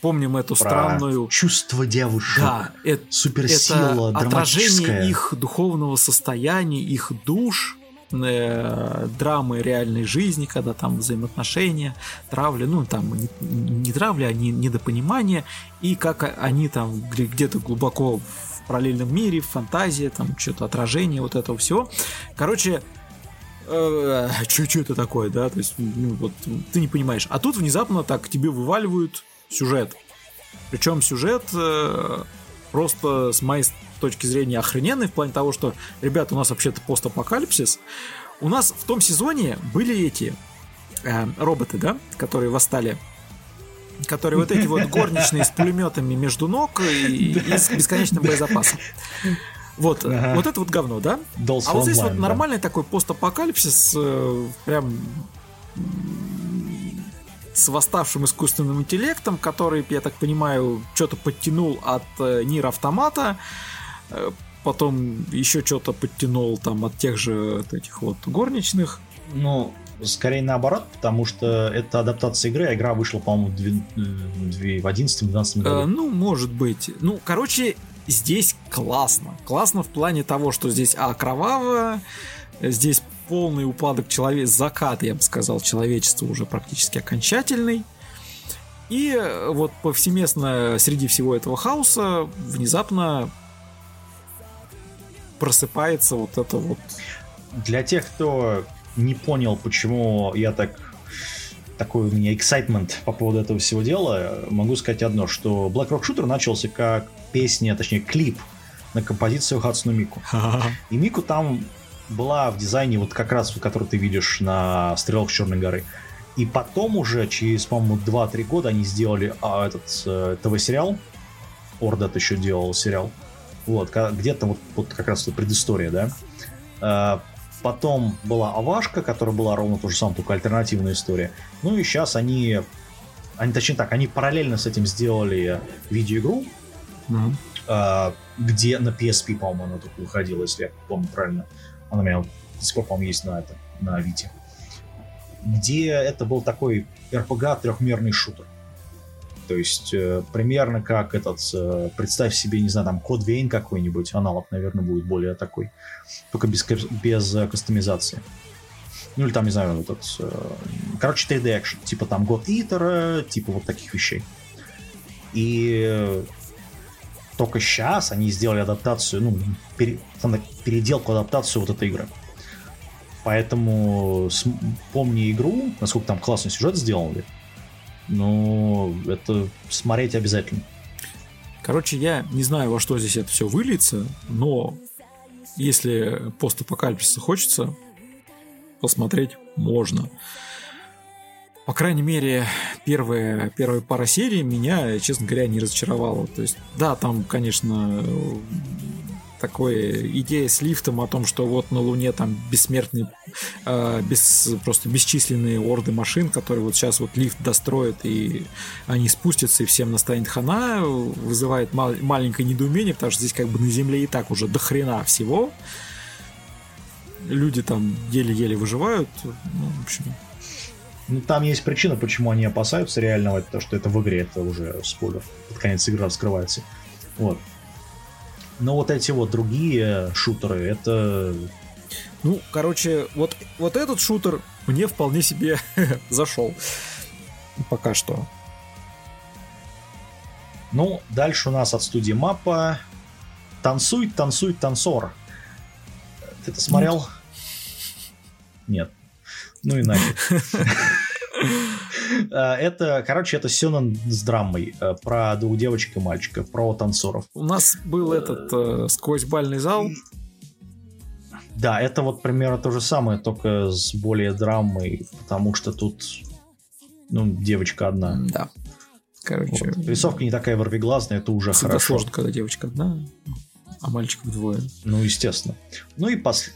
помним эту Про странную... чувство девушек. Да, это, суперсила это отражение их духовного состояния, их душ, э, драмы реальной жизни, когда там взаимоотношения, травля, ну там не, не травля, а не, недопонимание, и как они там где-то глубоко в параллельном мире, в фантазии, там что-то отражение вот этого всего. Короче, э, что это такое, да, то есть, ну, вот, ты не понимаешь. А тут внезапно так тебе вываливают сюжет. Причем сюжет э, просто с моей точки зрения охрененный в плане того, что, ребята, у нас вообще-то постапокалипсис. У нас в том сезоне были эти э, роботы, да, которые восстали которые вот эти вот горничные с пулеметами между ног и, и с бесконечным боезапасом. Вот, ага. вот это вот говно, да? Dolls а вот здесь вот нормальный такой постапокалипсис, э, прям с восставшим искусственным интеллектом, который, я так понимаю, что-то подтянул от э, Нир Автомата, э, потом еще что-то подтянул там от тех же от этих вот горничных. Ну, скорее наоборот, потому что это адаптация игры, а игра вышла, по-моему, в 2011-2012 году. Э, ну, может быть. Ну, короче, здесь классно. Классно в плане того, что здесь а, кроваво, здесь полный упадок человека, закат, я бы сказал, человечества уже практически окончательный. И э, вот повсеместно среди всего этого хаоса внезапно просыпается вот это вот. Для тех, кто не понял, почему я так такой у меня excitement по поводу этого всего дела, могу сказать одно, что Black Rock Shooter начался как песня, точнее клип на композицию Хацуну Мику. И Мику там была в дизайне вот как раз, который ты видишь на Стрелок с Черной горы. И потом уже, через, по-моему, 2-3 года они сделали а, этот э, ТВ-сериал. Ордат еще делал сериал. Вот, где-то вот, вот как раз предыстория, да. Потом была Авашка, которая была ровно то же самое, только альтернативная история. Ну и сейчас они, они точнее так, они параллельно с этим сделали видеоигру, mm-hmm. где на PSP, по-моему, она только выходила, если я помню правильно. Она у меня до сих пор, по-моему, есть на, это, на Вите. Где это был такой RPG трехмерный шутер. То есть э, примерно как этот, э, представь себе, не знаю, там код Вейн какой-нибудь, аналог, наверное, будет более такой, только без, без э, кастомизации. Ну или там, не знаю, этот, короче, 3D экшен, типа там God Eater, типа вот таких вещей. И только сейчас они сделали адаптацию, ну, пере, переделку, адаптацию вот этой игры. Поэтому помни игру, насколько там классный сюжет сделали, но это смотреть обязательно. Короче, я не знаю, во что здесь это все выльется, но если постапокалипсиса хочется, посмотреть можно. По крайней мере, первая, первая пара серий меня, честно говоря, не разочаровала. То есть, да, там, конечно, такой идея с лифтом о том, что вот на Луне там бессмертные, э, без, просто бесчисленные орды машин, которые вот сейчас вот лифт достроят и они спустятся и всем настанет хана, вызывает мал- маленькое недоумение, потому что здесь как бы на Земле и так уже до хрена всего. Люди там еле-еле выживают. Ну, в общем, ну, там есть причина, почему они опасаются реального, то что это в игре, это уже спойлер. Под конец игры раскрывается. Вот. Но вот эти вот другие шутеры, это... Ну, короче, вот, вот этот шутер мне вполне себе [LAUGHS] зашел. Пока что. Ну, дальше у нас от студии Маппа «Танцуй, танцуй, танцор». Ты это смотрел? Нет. Ну и нафиг. [LAUGHS] А, это, короче, это Сёнэн с драмой э, про двух девочек и мальчика, про танцоров. У нас был этот э, сквозь бальный зал. Да, это вот примерно то же самое, только с более драмой, потому что тут ну, девочка одна. Да. Короче. Вот. Рисовка не такая ворвиглазная, это уже хорошо. сложно, когда девочка одна, а мальчиков двое. Ну, естественно. Ну и, пос...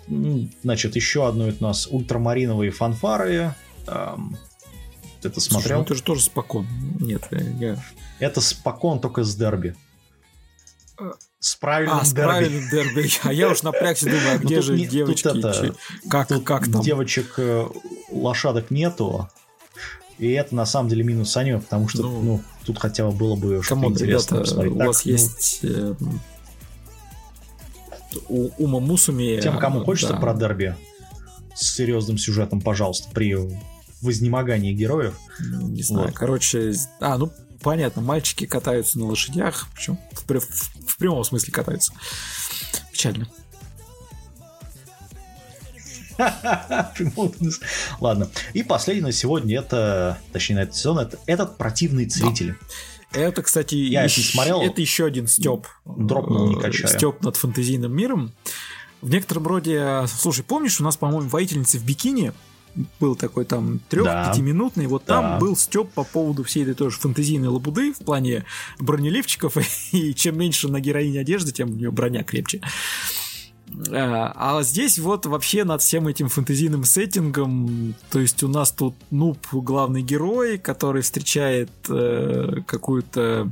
значит, еще одно у нас ультрамариновые фанфары. Эм, ты это смотрел? Слушай, ну это же тоже спокон. Нет, я... Это спокон только с дерби. А, с правильным а, дерби. с правильным дерби. [LAUGHS] А я уж напрягся, думаю, а ну, где же не, девочки? Это, как, тут как там? Девочек э, лошадок нету. И это на самом деле минус аниме, потому что ну, ну тут хотя бы было бы что-то интересное посмотреть. У так, вас ну... есть э, у Ума Мусуми... Тем, кому хочется да. про дерби с серьезным сюжетом, пожалуйста, при в изнемогании героев. Ну, не знаю, вот. короче, а, ну, понятно, мальчики катаются на лошадях, причем в, в, в прямом смысле катаются. Печально. [LAUGHS] Ладно. И последний на сегодня это, точнее на этот сезон, это этот противный целитель. Это, кстати, я еще, смотрел. Это еще один степ. Дропнул, не э, качаю. Степ над фэнтезийным миром. В некотором роде, слушай, помнишь, у нас, по-моему, воительницы в бикини был такой там трех-пятиминутный, да. вот там да. был степ по поводу всей этой тоже фантазийной лабуды в плане бронеливчиков, [LAUGHS] и чем меньше на героине одежды, тем у нее броня крепче. А, а здесь вот вообще над всем этим фэнтезийным сеттингом, то есть у нас тут нуб главный герой, который встречает э, какую-то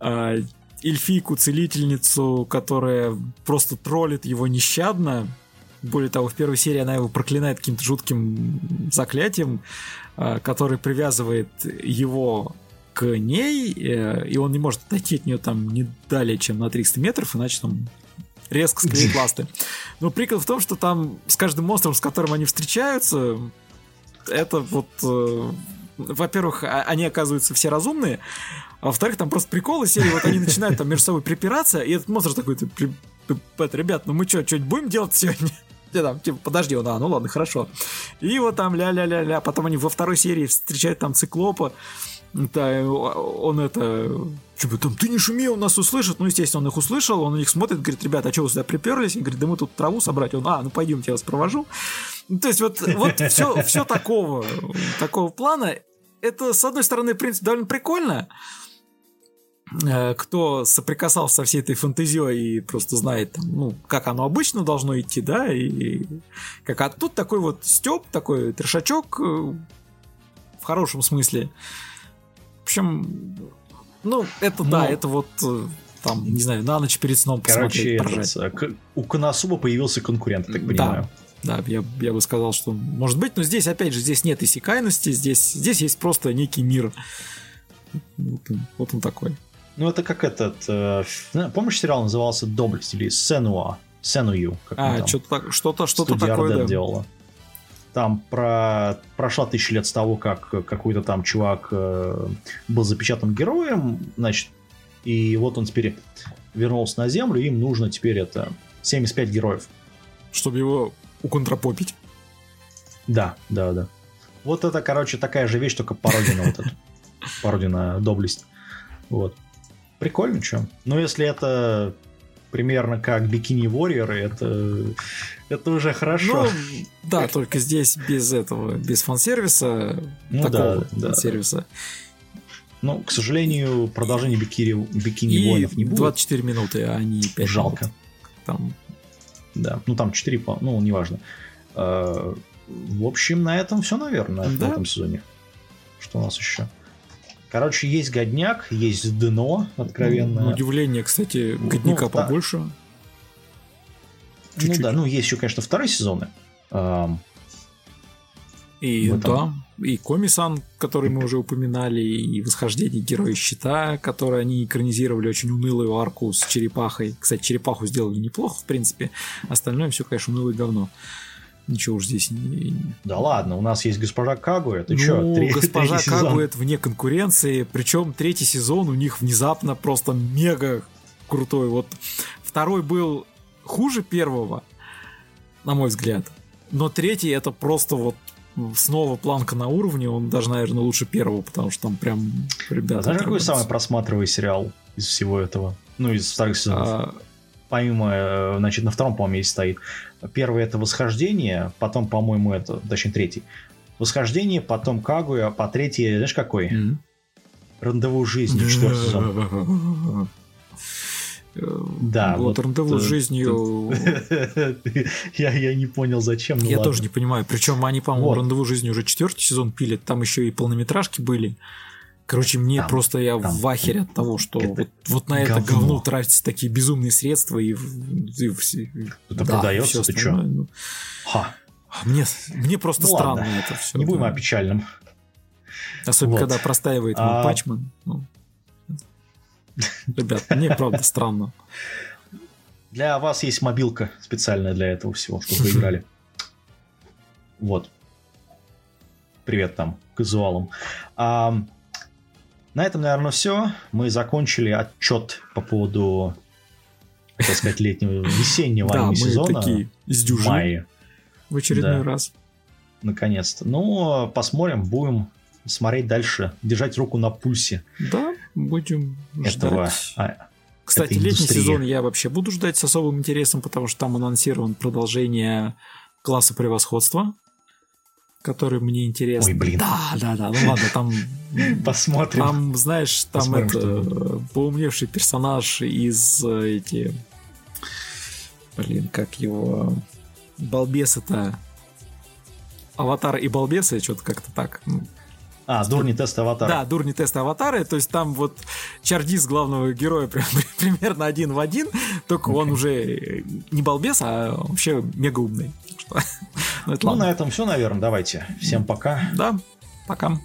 э, эльфийку-целительницу, которая просто троллит его нещадно, более того, в первой серии она его проклинает каким-то жутким заклятием, э, который привязывает его к ней, э, и он не может отойти от нее там не далее, чем на 300 метров, иначе там резко склеит [LAUGHS] ласты. Но прикол в том, что там с каждым монстром, с которым они встречаются, это вот... Э, во-первых, а, они оказываются все разумные, а во-вторых, там просто приколы серии, вот они начинают там между собой припираться, и этот монстр такой, ребят, ну мы что, что-нибудь будем делать сегодня? Где там, типа, подожди, он, а, ну ладно, хорошо. И вот там ля-ля-ля-ля, потом они во второй серии встречают там циклопа, да, он это, типа, там, ты не шуми, он нас услышит. Ну, естественно, он их услышал, он на них смотрит, говорит, ребята, а что вы сюда приперлись? И говорит, да мы тут траву собрать. Он, а, ну пойдемте, я вас провожу. Ну, то есть вот, вот все, все такого, такого плана. Это, с одной стороны, в принципе, довольно прикольно, кто соприкасался со всей этой фантазией и просто знает, там, ну, как оно обычно должно идти, да, и как а тут такой вот степ, такой трешачок э, в хорошем смысле. В общем, ну, это ну, да, это вот э, там, не знаю, на ночь перед сном посмотреть, Короче, у Коносуба появился конкурент, так понимаю. Да, да я, я бы сказал, что может быть, но здесь, опять же, здесь нет иссякайности, здесь, здесь есть просто некий мир. Вот он, вот он такой. Ну, это как этот... Э, помнишь, сериал назывался «Доблесть» или «Сенуа»? «Сеную». Как а, что-то, что-то, что-то такое, да. делала. Там про... прошла тысяча лет с того, как какой-то там чувак э, был запечатан героем, значит, и вот он теперь вернулся на Землю, им нужно теперь это 75 героев. Чтобы его уконтропопить. Да, да, да. Вот это, короче, такая же вещь, только пародия на вот эту. Пародия на доблесть. Вот. Прикольно, что. Но если это примерно как Бикини Warrior, это, это уже хорошо. Ну, да, только здесь без этого, без фан-сервиса, ну, такого да, фан-сервиса. Да. Ну, к сожалению, продолжение Бикини, Бикини И Воинов не будет. 24 минуты, а не 5 Жалко. Минут. Там... Да, ну там 4, ну, неважно. А, в общем, на этом все, наверное, да? в этом сезоне. Что у нас еще? Короче, есть годняк, есть дно откровенно. Ну, удивление, кстати, годняка ну, побольше. Да. Ну да, ну есть еще, конечно, вторые сезоны. И да, и Комисан, который мы уже упоминали, и Восхождение Героя Щита, который они экранизировали очень унылую арку с черепахой. Кстати, черепаху сделали неплохо, в принципе. Остальное все, конечно, унылое говно. Ничего уж здесь не... Да ладно, у нас есть госпожа Кагу, это ну, что? Три, госпожа Кагу это вне конкуренции, причем третий сезон у них внезапно просто мега крутой. Вот второй был хуже первого, на мой взгляд, но третий это просто вот снова планка на уровне, он даже, наверное, лучше первого, потому что там прям ребята... А знаешь, какой самый просматриваемый сериал из всего этого? Ну, из вторых сезонов? А... Помимо, э, значит, на втором, по-моему, есть стоит Первый это восхождение, потом, по-моему, это, точнее, третий. Восхождение, потом Кагуя, по третьей, знаешь, какой? Mm-hmm. Рандеву жизни, четвертый сезон. [LAUGHS] Да, вот, вот рандеву с жизнью. [LAUGHS] я, я не понял, зачем. Ну, я ладно. тоже не понимаю. Причем они, по-моему, вот. рандеву жизни уже четвертый сезон пилят, там еще и полнометражки были. Короче, мне там, просто я там, в ахере от того, что вот, вот на это говно. говно тратятся такие безумные средства и, и, и это да, продается, ты что? Ну, Ха. Мне, мне просто ну, странно ладно. это все. Не будем да. о печальном. Особенно, вот. когда простаивает а... патчман. Ну. Ребят, мне правда странно. Для вас есть мобилка специальная для этого всего, чтобы вы играли. Вот. Привет там, казуалам. А, на этом, наверное, все. Мы закончили отчет по поводу, так сказать, летнего, весеннего да, мы сезона. такие в мае. В очередной да. раз. Наконец-то. Ну, посмотрим, будем смотреть дальше, держать руку на пульсе. Да, будем этого, ждать. Кстати, летний сезон я вообще буду ждать с особым интересом, потому что там анонсирован продолжение класса превосходства который мне интересен. Ой, блин. Да, да, да. Ну ладно, там... [LAUGHS] Посмотрим. Там, знаешь, там Посмотрим, это что... поумневший персонаж из э, эти... Блин, как его... Балбес это... Аватар и балбесы, что-то как-то так. А, дурни тест аватара. Да, дурни тест аватара. То есть там вот чардис главного героя [LAUGHS] примерно один в один, только он уже не балбес, а вообще мега умный. [LAUGHS] Ну, ну на этом все, наверное. Давайте. Всем пока. Да, пока.